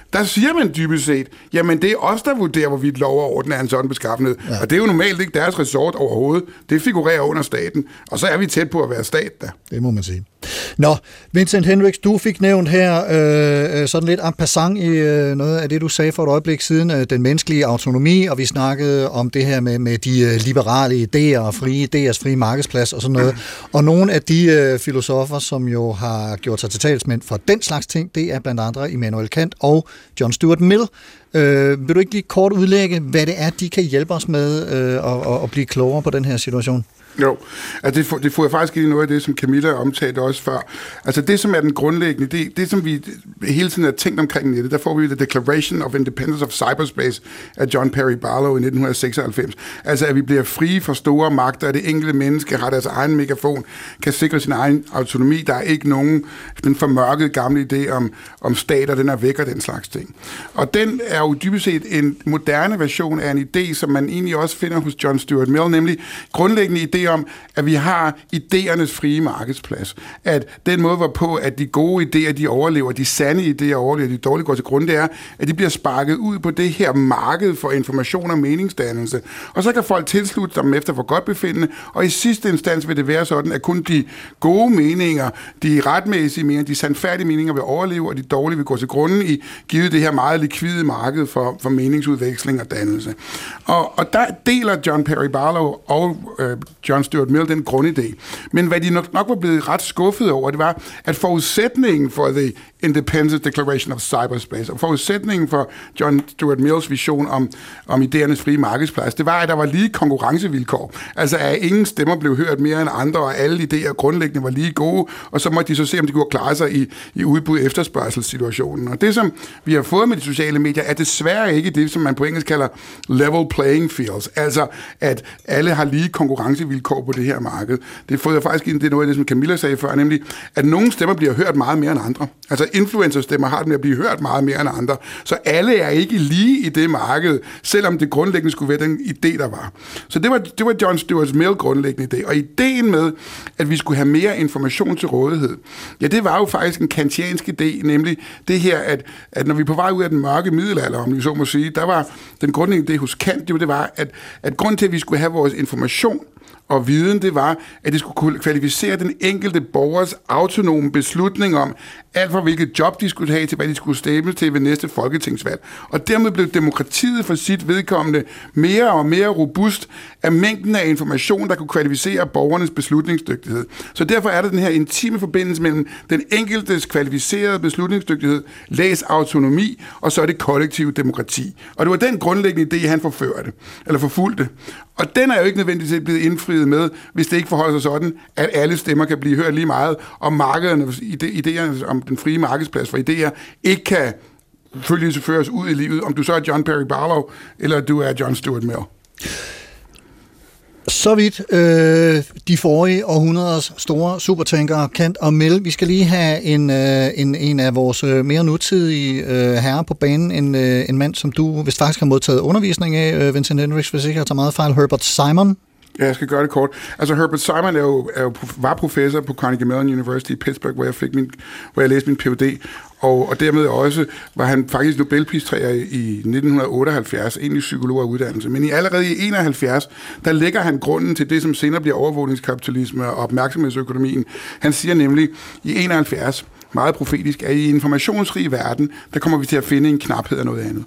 Der siger man dybest set, jamen det er os, der vurderer, hvorvidt lov og orden er en sådan beskaffenhed. Ja. Og det er jo normalt ikke deres resort overhovedet. Det figurerer under staten. Og så er vi tæt på at være stat der. Det må man sige. Nå, Vincent Hendricks, du fik nævnt her øh, øh, sådan lidt en passant i øh, noget af det, du sagde for et øjeblik siden, øh, den menneskelige autonomi, og vi snakkede om det her med, med de øh, liberale idéer og frie idéers frie markedsplads og sådan noget. Og nogle af de øh, filosofer, som jo har gjort sig til talsmænd for den slags ting, det er blandt andre Immanuel Kant og John Stuart Mill. Øh, vil du ikke lige kort udlægge, hvad det er, de kan hjælpe os med øh, at, at, blive klogere på den her situation? Jo, altså det, det får jeg faktisk ind i noget af det, som Camilla omtalte også før. Altså det, som er den grundlæggende, det, det som vi hele tiden har tænkt omkring nettet, der får vi The Declaration of Independence of Cyberspace af John Perry Barlow i 1996. Altså at vi bliver frie for store magter, at det enkelte menneske har deres egen megafon, kan sikre sin egen autonomi. Der er ikke nogen den formørkede gamle idé om, om stater, den er væk og den slags ting. Og den er jo dybest set en moderne version af en idé, som man egentlig også finder hos John Stuart Mill, nemlig grundlæggende idé om, at vi har idéernes frie markedsplads. At den måde, hvorpå at de gode idéer, de overlever, de sande idéer overlever, de dårlige går til grund, det er, at de bliver sparket ud på det her marked for information og meningsdannelse. Og så kan folk tilslutte sig dem efter for godt befindende, og i sidste instans vil det være sådan, at kun de gode meninger, de retmæssige meninger, de sandfærdige meninger vil overleve, og de dårlige vil gå til grunden i givet det her meget likvide marked for, for meningsudveksling og dannelse. Og, og der deler John Perry Barlow og øh, John Stuart Mill den grundidé. Men hvad de nok, nok var blevet ret skuffet over, det var, at forudsætningen for The Independence Declaration of Cyberspace, og forudsætningen for John Stuart Mills vision om, om idéernes frie markedsplads, det var, at der var lige konkurrencevilkår. Altså, at ingen stemmer blev hørt mere end andre, og alle idéer grundlæggende var lige gode, og så måtte de så se, om de kunne klare sig i, i udbud efterspørgselssituationen. Og det, som vi har fået med de sociale medier, er desværre ikke det, som man på engelsk kalder level playing fields. Altså, at alle har lige konkurrencevilkår på det her marked. Det får jeg faktisk ind, det er noget af det, som Camilla sagde før, nemlig, at nogle stemmer bliver hørt meget mere end andre. Altså, influencerstemmer har den med at blive hørt meget mere end andre. Så alle er ikke lige i det marked, selvom det grundlæggende skulle være den idé, der var. Så det var, det var John Stuart Mill grundlæggende idé. Og ideen med, at vi skulle have mere information til rådighed, ja, det var jo faktisk en kantiansk idé, nemlig det her, at, at når vi er på vej ud af den mørke middelalder, om vi så må sige, der var den grundlæggende idé hos Kant, det var, at, at grund til, at vi skulle have vores information og viden, det var, at det skulle kunne kvalificere den enkelte borgers autonome beslutning om, alt fra hvilket job de skulle have til, hvad de skulle stemme til ved næste folketingsvalg. Og dermed blev demokratiet for sit vedkommende mere og mere robust af mængden af information, der kunne kvalificere borgernes beslutningsdygtighed. Så derfor er der den her intime forbindelse mellem den enkeltes kvalificerede beslutningsdygtighed, læs autonomi, og så er det kollektive demokrati. Og det var den grundlæggende idé, han forførte, eller forfulgte. Og den er jo ikke nødvendigvis blevet indfriet med, hvis det ikke forholder sig sådan, at alle stemmer kan blive hørt lige meget, og markederne, idéerne om den frie markedsplads for idéer, ikke kan følge føres ud i livet, om du så er John Perry Barlow, eller du er John Stuart Mill. Så vidt øh, de forrige århundreders store supertankere, Kant og Mill. Vi skal lige have en, øh, en, en af vores øh, mere nutidige øh, herrer på banen. En, øh, en mand, som du hvis faktisk har modtaget undervisning af, øh, Vincent Hendricks, hvis ikke jeg tager meget fejl, Herbert Simon. Ja, jeg skal gøre det kort. Altså Herbert Simon er jo, er jo, var professor på Carnegie Mellon University i Pittsburgh, hvor jeg, fik min, hvor jeg læste min Ph.D., og, og dermed også var han faktisk Nobelpristræer i 1978, egentlig psykolog af uddannelse. Men i allerede i 71, der lægger han grunden til det, som senere bliver overvågningskapitalisme og opmærksomhedsøkonomien. Han siger nemlig i 71, meget profetisk, at i informationsrig verden, der kommer vi til at finde en knaphed af noget andet.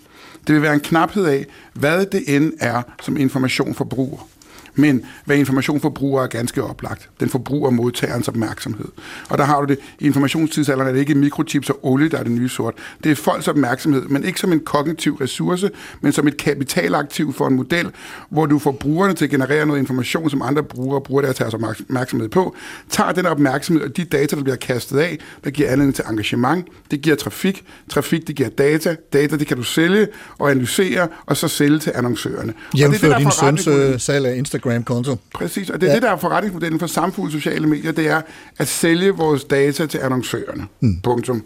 Det vil være en knaphed af, hvad det end er, som information forbruger. Men hvad information forbruger er ganske oplagt. Den forbruger modtagerens opmærksomhed. Og der har du det, i informationstidsalderen er det ikke mikrochips og olie, der er det nye sort. Det er folks opmærksomhed, men ikke som en kognitiv ressource, men som et kapitalaktiv for en model, hvor du får brugerne til at generere noget information, som andre brugere bruger deres opmærksomhed på, tager den opmærksomhed og de data, der bliver kastet af, der giver anledning til engagement, det giver trafik, trafik det giver data, data det kan du sælge og analysere, og så sælge til annoncørerne. Jævnfør din søns øh, salg af Instagram Instagram-konto. Præcis, og det er ja. det, der er forretningsmodellen for samfund sociale medier, det er at sælge vores data til annoncørerne. Hmm. Punktum.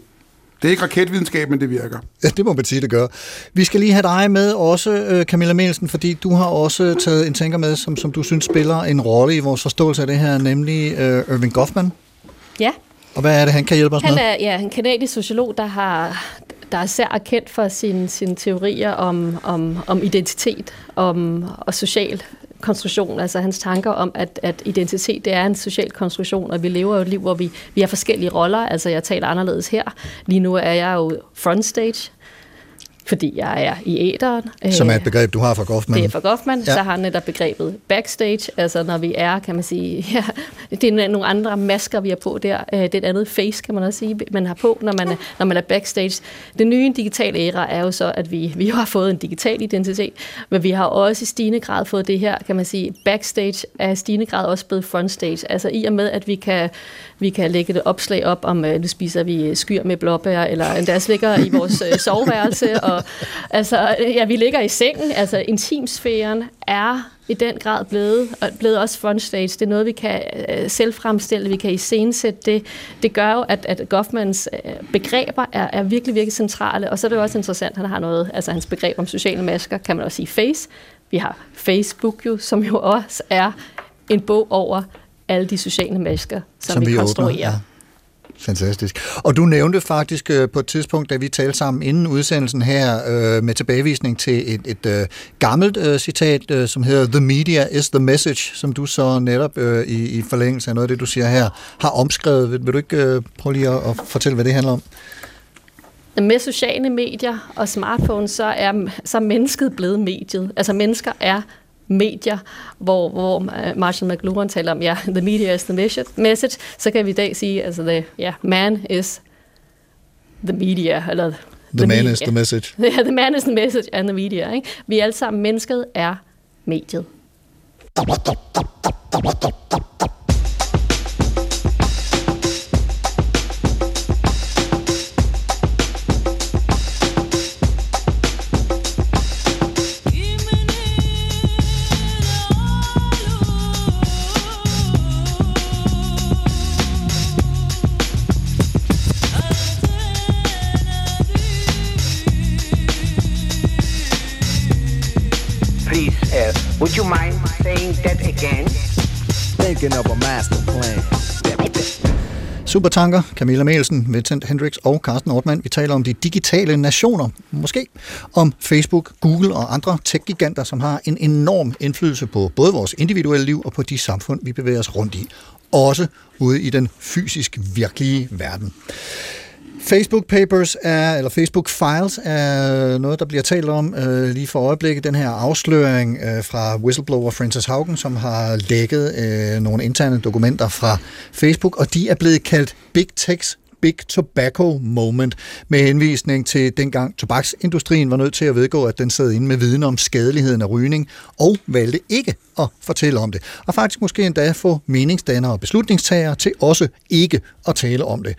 Det er ikke raketvidenskab, men det virker. Ja, det må man sige, det gør. Vi skal lige have dig med også, øh, Camilla Mielsen, fordi du har også taget en tænker med, som, som du synes spiller en rolle i vores forståelse af det her, nemlig uh, Irving Goffman. Ja. Og hvad er det, han kan hjælpe os han med? Er, ja, en kanadisk sociolog, der har der er sær kendt for sine, sine teorier om, om, om identitet om, og social konstruktion, altså hans tanker om, at, at identitet det er en social konstruktion, og vi lever jo et liv, hvor vi, vi har forskellige roller. Altså jeg taler anderledes her. Lige nu er jeg jo frontstage, fordi jeg er i æderen. Som er et begreb, du har fra Goffman. Det er fra Goffman. Ja. Så har han netop begrebet backstage, altså når vi er, kan man sige, ja, det er nogle andre masker, vi har på der. Øh, det er et andet face, kan man også sige, man har på, når man er, når man er backstage. Den nye digitale æra er jo så, at vi, vi har fået en digital identitet, men vi har også i stigende grad fået det her, kan man sige, backstage er i stigende grad også blevet frontstage. Altså i og med, at vi kan, vi kan lægge et opslag op om, nu spiser vi skyr med blåbær, eller endda ligger i vores øh, soveværelse, og altså, ja, vi ligger i sengen. Altså, intimsfæren er i den grad blevet, og blevet også frontstage. Det er noget, vi kan øh, selv fremstille, vi kan iscenesætte det. Det gør jo, at, at Goffmans øh, begreber er, er virkelig, virkelig centrale. Og så er det jo også interessant, at han har noget, altså hans begreb om sociale masker, kan man også sige face. Vi har Facebook jo, som jo også er en bog over alle de sociale masker, som, som vi, vi konstruerer. Åbner, ja. Fantastisk. Og du nævnte faktisk øh, på et tidspunkt, da vi talte sammen inden udsendelsen her, øh, med tilbagevisning til et, et øh, gammelt øh, citat, øh, som hedder The media is the message, som du så netop øh, i, i forlængelse af noget af det, du siger her, har omskrevet. Vil, vil du ikke øh, prøve lige at, at fortælle, hvad det handler om? Med sociale medier og smartphones, så er, så er mennesket blevet mediet. Altså mennesker er medier, hvor, hvor Marshall McLuhan taler om, ja, the media is the message, så kan vi i dag sige, altså, the, yeah, man is the media, eller The, the man media. is the message. Ja, yeah, the man is the message and the media. Ikke? Vi er alle sammen, mennesket er mediet. Would you mind saying that again? Thinking of a master plan. Supertanker, Camilla Melsen, Vincent Hendricks og Carsten Ortmann. Vi taler om de digitale nationer, måske om Facebook, Google og andre tech-giganter, som har en enorm indflydelse på både vores individuelle liv og på de samfund, vi bevæger os rundt i. Også ude i den fysisk virkelige verden. Facebook Papers er, eller Facebook Files er noget, der bliver talt om øh, lige for øjeblikket. Den her afsløring øh, fra whistleblower Francis Haugen, som har lækket øh, nogle interne dokumenter fra Facebook, og de er blevet kaldt Big Tech's Big Tobacco Moment, med henvisning til dengang tobaksindustrien var nødt til at vedgå, at den sad inde med viden om skadeligheden af rygning, og valgte ikke at fortælle om det. Og faktisk måske endda få meningsdannere og beslutningstagere til også ikke at tale om det.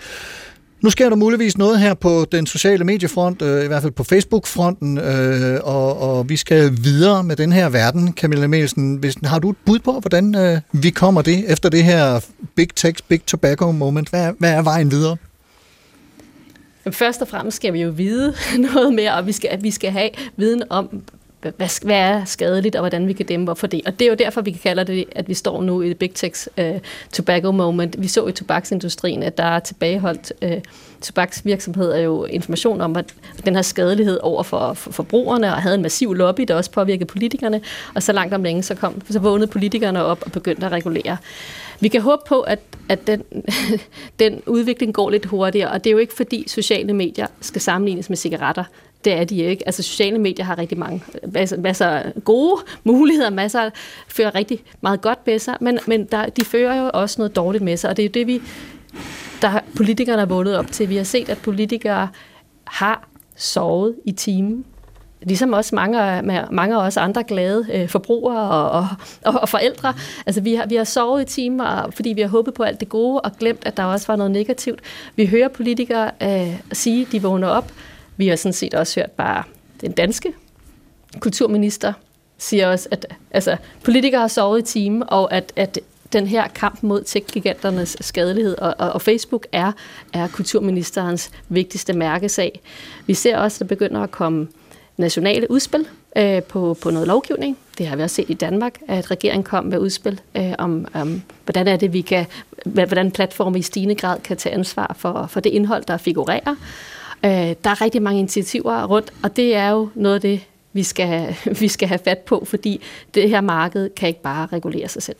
Nu sker der muligvis noget her på den sociale mediefront, øh, i hvert fald på Facebook-fronten, øh, og, og vi skal videre med den her verden. Camilla Melsen, hvis, har du et bud på, hvordan øh, vi kommer det efter det her Big Tech, Big Tobacco moment? Hvad, hvad er vejen videre? Først og fremmest skal vi jo vide noget mere, og vi skal, vi skal have viden om, hvad, hvad er skadeligt, og hvordan vi kan dæmpe for det. Og det er jo derfor, vi kalder det, at vi står nu i Big Tech's uh, øh, tobacco moment. Vi så i tobaksindustrien, at der er tilbageholdt øh, uh, tobaksvirksomheder jo information om, at den her skadelighed over for, for forbrugerne, og havde en massiv lobby, der også påvirkede politikerne, og så langt om længe, så, kom, så vågnede politikerne op og begyndte at regulere. Vi kan håbe på, at, at den, den udvikling går lidt hurtigere, og det er jo ikke fordi sociale medier skal sammenlignes med cigaretter. Det er de ikke. Altså sociale medier har rigtig mange, masser, masser gode muligheder, masser fører rigtig meget godt med sig, men, men der, de fører jo også noget dårligt med sig, og det er jo det, vi, der politikerne er vågnet op til. Vi har set, at politikere har sovet i timen, ligesom også mange, mange af os andre glade øh, forbrugere og, og, og forældre. Altså vi har, vi har sovet i timer, fordi vi har håbet på alt det gode og glemt, at der også var noget negativt. Vi hører politikere øh, sige, at de vågner op, vi har sådan set også hørt bare den danske kulturminister siger også, at altså, politikere har sovet i time, og at, at den her kamp mod tech-giganternes skadelighed, og, og, og Facebook er, er kulturministerens vigtigste mærkesag. Vi ser også, at der begynder at komme nationale udspil øh, på, på noget lovgivning. Det har vi også set i Danmark, at regeringen kom med udspil øh, om, om, hvordan er det, vi kan, hvordan platforme i stigende grad kan tage ansvar for, for det indhold, der figurerer. Øh, der er rigtig mange initiativer rundt, og det er jo noget af det, vi skal, vi skal have fat på, fordi det her marked kan ikke bare regulere sig selv.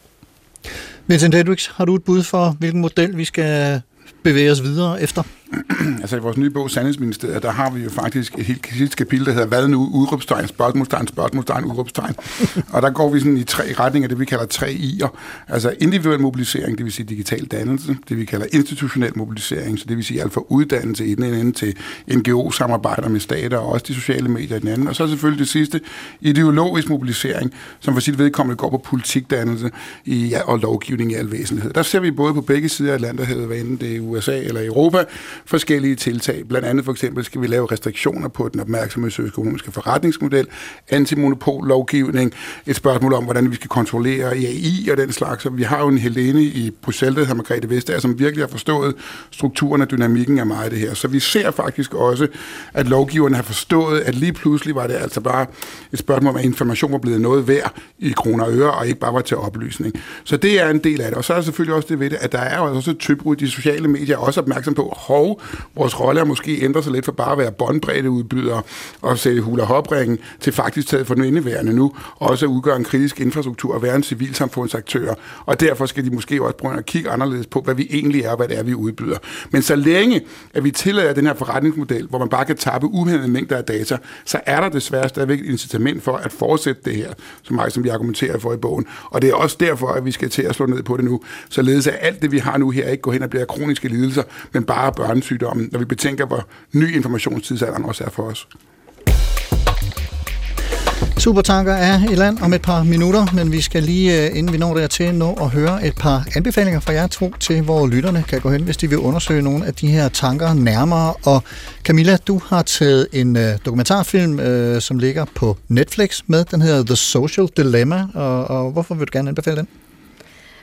Vincent Hedwigs, har du et bud for, hvilken model vi skal bevæge os videre efter? altså i vores nye bog, Sandhedsministeriet, der har vi jo faktisk et helt sidste kapitel, der hedder Hvad nu? Udråbstegn, spørgsmålstegn, spørgsmålstegn, udråbstegn. og der går vi sådan i tre retninger, det vi kalder tre i'er. Altså individuel mobilisering, det vil sige digital dannelse, det vi kalder institutionel mobilisering, så det vil sige alt fra uddannelse i den ene ende til NGO-samarbejder med stater og også de sociale medier i den anden. Og så selvfølgelig det sidste, ideologisk mobilisering, som for sit vedkommende går på politikdannelse i, og lovgivning i al væsentlighed. Der ser vi både på begge sider af landet, hvad enten det er USA eller Europa, forskellige tiltag. Blandt andet for eksempel skal vi lave restriktioner på den opmærksomhedsøkonomiske forretningsmodel, antimonopollovgivning, et spørgsmål om, hvordan vi skal kontrollere AI og den slags. Og vi har jo en Helene i Bruxelles, der hedder Margrethe Vestager, som virkelig har forstået strukturen og dynamikken af meget af det her. Så vi ser faktisk også, at lovgiverne har forstået, at lige pludselig var det altså bare et spørgsmål om, at information var blevet noget værd i kroner og øre, og ikke bare var til oplysning. Så det er en del af det. Og så er der selvfølgelig også det ved det, at der er jo altså også et tøbrud. De sociale medier medier er også opmærksom på, hov, vores rolle er måske ændret sig lidt fra bare at være båndbreddeudbyder og sælge hula hopringen til faktisk taget for den indeværende nu, også at udgøre en kritisk infrastruktur og være en civilsamfundsaktør. Og derfor skal de måske også prøve at kigge anderledes på, hvad vi egentlig er og hvad det er, vi udbyder. Men så længe, at vi tillader den her forretningsmodel, hvor man bare kan tappe uhæmmede mængder af data, så er der desværre stadigvæk et incitament for at fortsætte det her, som, meget, som vi argumenterer for i bogen. Og det er også derfor, at vi skal til at slå ned på det nu, således at alt det, vi har nu her, ikke går hen og bliver kroniske lidelser, men bare børnesygdomme, når vi betænker, hvor ny informationstidsalderen også er for os. Supertanker er i land om et par minutter, men vi skal lige, øh, inden vi når dertil, nå at høre et par anbefalinger fra jer to til, hvor lytterne kan gå hen, hvis de vil undersøge nogle af de her tanker nærmere. Og Camilla, du har taget en uh, dokumentarfilm, uh, som ligger på Netflix med. Den hedder The Social Dilemma, og, og hvorfor vil du gerne anbefale den?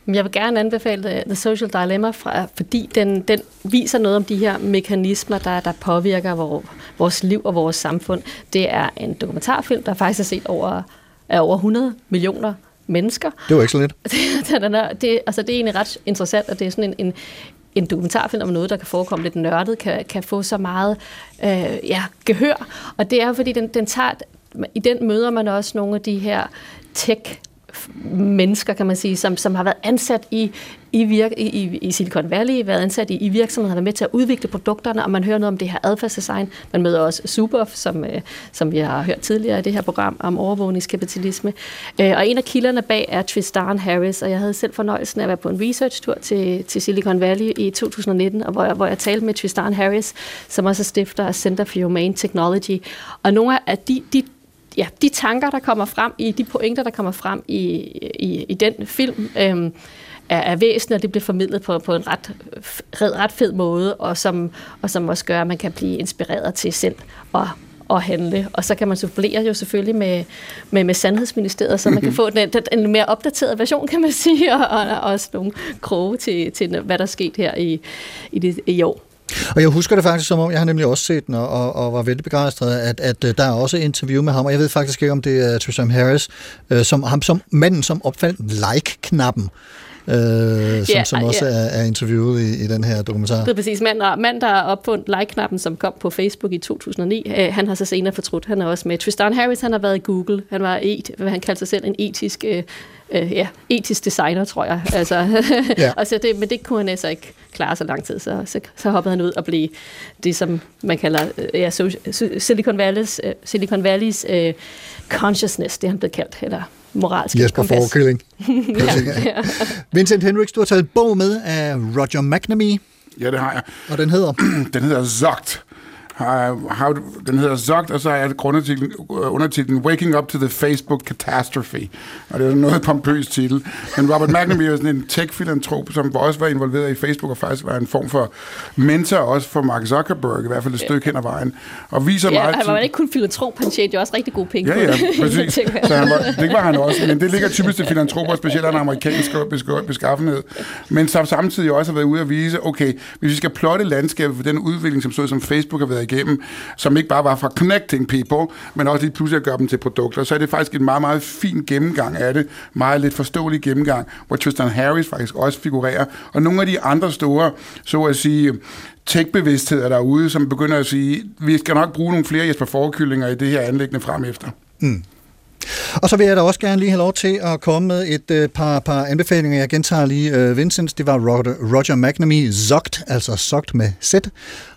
Jeg vil gerne anbefale The Social Dilemma, fra, fordi den, den viser noget om de her mekanismer, der, der påvirker vores, vores liv og vores samfund. Det er en dokumentarfilm, der faktisk er set over, af over 100 millioner mennesker. Det var ikke så lidt. det, er, det, altså, det er egentlig ret interessant, at det er sådan en, en, en dokumentarfilm om noget, der kan forekomme lidt nørdet, kan, kan få så meget øh, ja, gehør. Og det er fordi, den, den tager, i den møder man også nogle af de her tech mennesker, kan man sige, som, som har været ansat i, i, virk, i, i Silicon Valley, været ansat i, i virksomheder, har været med til at udvikle produkterne, og man hører noget om det her adfærdsdesign. Man møder også Suboff, som, øh, som vi har hørt tidligere i det her program om overvågningskapitalisme. Øh, og en af kilderne bag er Tristan Harris, og jeg havde selv fornøjelsen af at være på en research-tur til, til Silicon Valley i 2019, og hvor jeg, hvor jeg talte med Tristan Harris, som også er stifter af Center for Humane Technology. Og nogle af de, de ja, de tanker, der kommer frem i, de pointer, der kommer frem i, i, i den film, øhm, er, er væsentlige, og det bliver formidlet på, på en ret, ret, ret fed måde, og som, og som også gør, at man kan blive inspireret til selv at, at handle. Og så kan man supplere jo selvfølgelig med, med, med Sandhedsministeriet, så man kan få den, den, en mere opdateret version, kan man sige, og, og også nogle kroge til, til, hvad der er sket her i, i, det, i år. Og jeg husker det faktisk som om, jeg har nemlig også set den, og, og, var vældig begejstret, at, at øh, der er også interview med ham, og jeg ved faktisk ikke, om det er Tristan Harris, øh, som ham som manden, som opfandt like-knappen. Øh, som, ja, som også ja. er, er interviewet i, i den her dokumentar. Det er præcis. Mand, mand, der har opfundet like-knappen, som kom på Facebook i 2009, øh, han har så senere fortrudt. Han er også med. Tristan Harris, han har været i Google. Han var et, hvad han kaldte sig selv en etisk øh, øh, ja, etisk designer, tror jeg. Altså, ja. og så det, men det kunne han altså ikke klare så lang tid, så, så, så hoppede han ud og blev det, som man kalder øh, ja, Silicon Valley's, uh, Silicon Valley's uh, consciousness, det han blev kaldt, eller moralsk Jesper Forkilling. ja, ja. Vincent Hendricks, du har taget et bog med af Roger McNamee. Ja, det har jeg. Og den hedder? den hedder Zogt har, har, den hedder Zogt, og så er grundartiklen, undertitlen Waking Up to the Facebook Catastrophe. Og det er noget pompøs titel. Men Robert McNamee er sådan en tech-filantrop, som også var involveret i Facebook, og faktisk var en form for mentor også for Mark Zuckerberg, i hvert fald et stykke hen ad vejen. Og viser ja, meget han var ikke kun filantrop, han tjente jo også rigtig gode penge ja, ja, præcis. så han var, det var han også, men det ligger typisk til filantroper, specielt af en amerikansk beskaffenhed. Men som samtidig også har været ude at vise, okay, hvis vi skal plotte landskabet for den udvikling, som så som Facebook har været igennem, som ikke bare var fra connecting people, men også lige pludselig at gøre dem til produkter. Så er det faktisk en meget, meget fin gennemgang af det. Meget lidt forståelig gennemgang, hvor Tristan Harris faktisk også figurerer. Og nogle af de andre store, så at sige, tech-bevidstheder derude, som begynder at sige, vi skal nok bruge nogle flere Jesper Forkyllinger i det her anlæggende frem efter. Mm. Og så vil jeg da også gerne lige have lov til at komme med et øh, par, par anbefalinger. Jeg gentager lige øh, Vincents. Det var Roger, Roger McNamee, Zogt, altså Zogt med Z,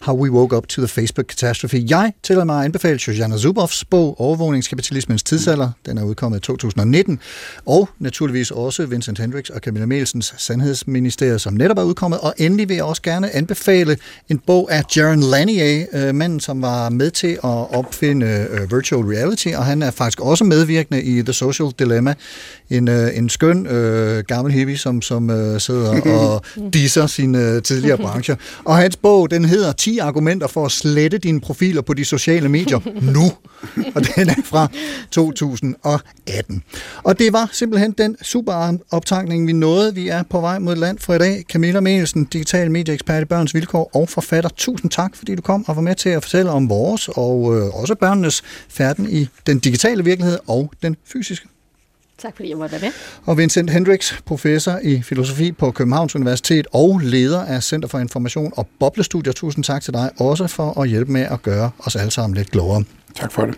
How We Woke Up to the Facebook Catastrophe. Jeg tillader mig at anbefale Shoshana Zuboffs bog Overvågningskapitalismens tidsalder. Den er udkommet i 2019. Og naturligvis også Vincent Hendricks og Camilla Melsens Sandhedsministerium, som netop er udkommet. Og endelig vil jeg også gerne anbefale en bog af Jaron Lanier, øh, manden, som var med til at opfinde øh, virtual reality, og han er faktisk også medvirkende i The Social Dilemma. En, uh, en skøn uh, gammel hippie, som, som uh, sidder og disser sine uh, tidligere brancher. Og hans bog, den hedder 10 argumenter for at slette dine profiler på de sociale medier nu. Og den er fra 2018. Og det var simpelthen den super optagning, vi nåede. Vi er på vej mod land for i dag. Camilla Mielsen, digital medieekspert i Børns Vilkår og forfatter. Tusind tak, fordi du kom og var med til at fortælle om vores og øh, også børnenes færden i den digitale virkelighed og den fysiske. Tak fordi jeg måtte være med. Og Vincent Hendricks, professor i filosofi på Københavns Universitet og leder af Center for Information og Boblestudier. Tusind tak til dig også for at hjælpe med at gøre os alle sammen lidt klogere. Tak for det.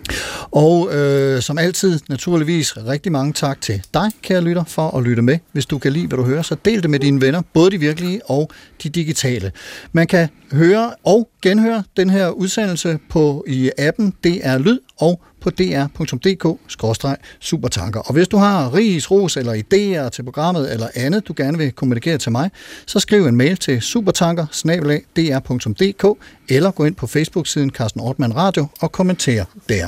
Og øh, som altid, naturligvis rigtig mange tak til dig, kære lytter, for at lytte med. Hvis du kan lide, hvad du hører, så del det med dine venner, både de virkelige og de digitale. Man kan høre og genhøre den her udsendelse på i appen DR Lyd og på dr.dk-supertanker. Og hvis du har ris, ros eller idéer til programmet eller andet, du gerne vil kommunikere til mig, så skriv en mail til supertanker eller gå ind på Facebook-siden Carsten Ortmann Radio og kommenter der.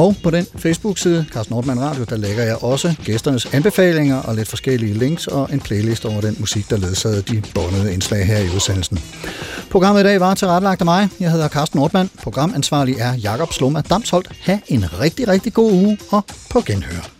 Og på den Facebook-side, Carsten Nordmann Radio, der lægger jeg også gæsternes anbefalinger og lidt forskellige links og en playlist over den musik, der ledsagede de båndede indslag her i udsendelsen. Programmet i dag var tilrettelagt af mig. Jeg hedder Carsten Nordmann. Programansvarlig er Jakob Sloma Damsholdt. Ha' en rigtig, rigtig god uge og på genhør.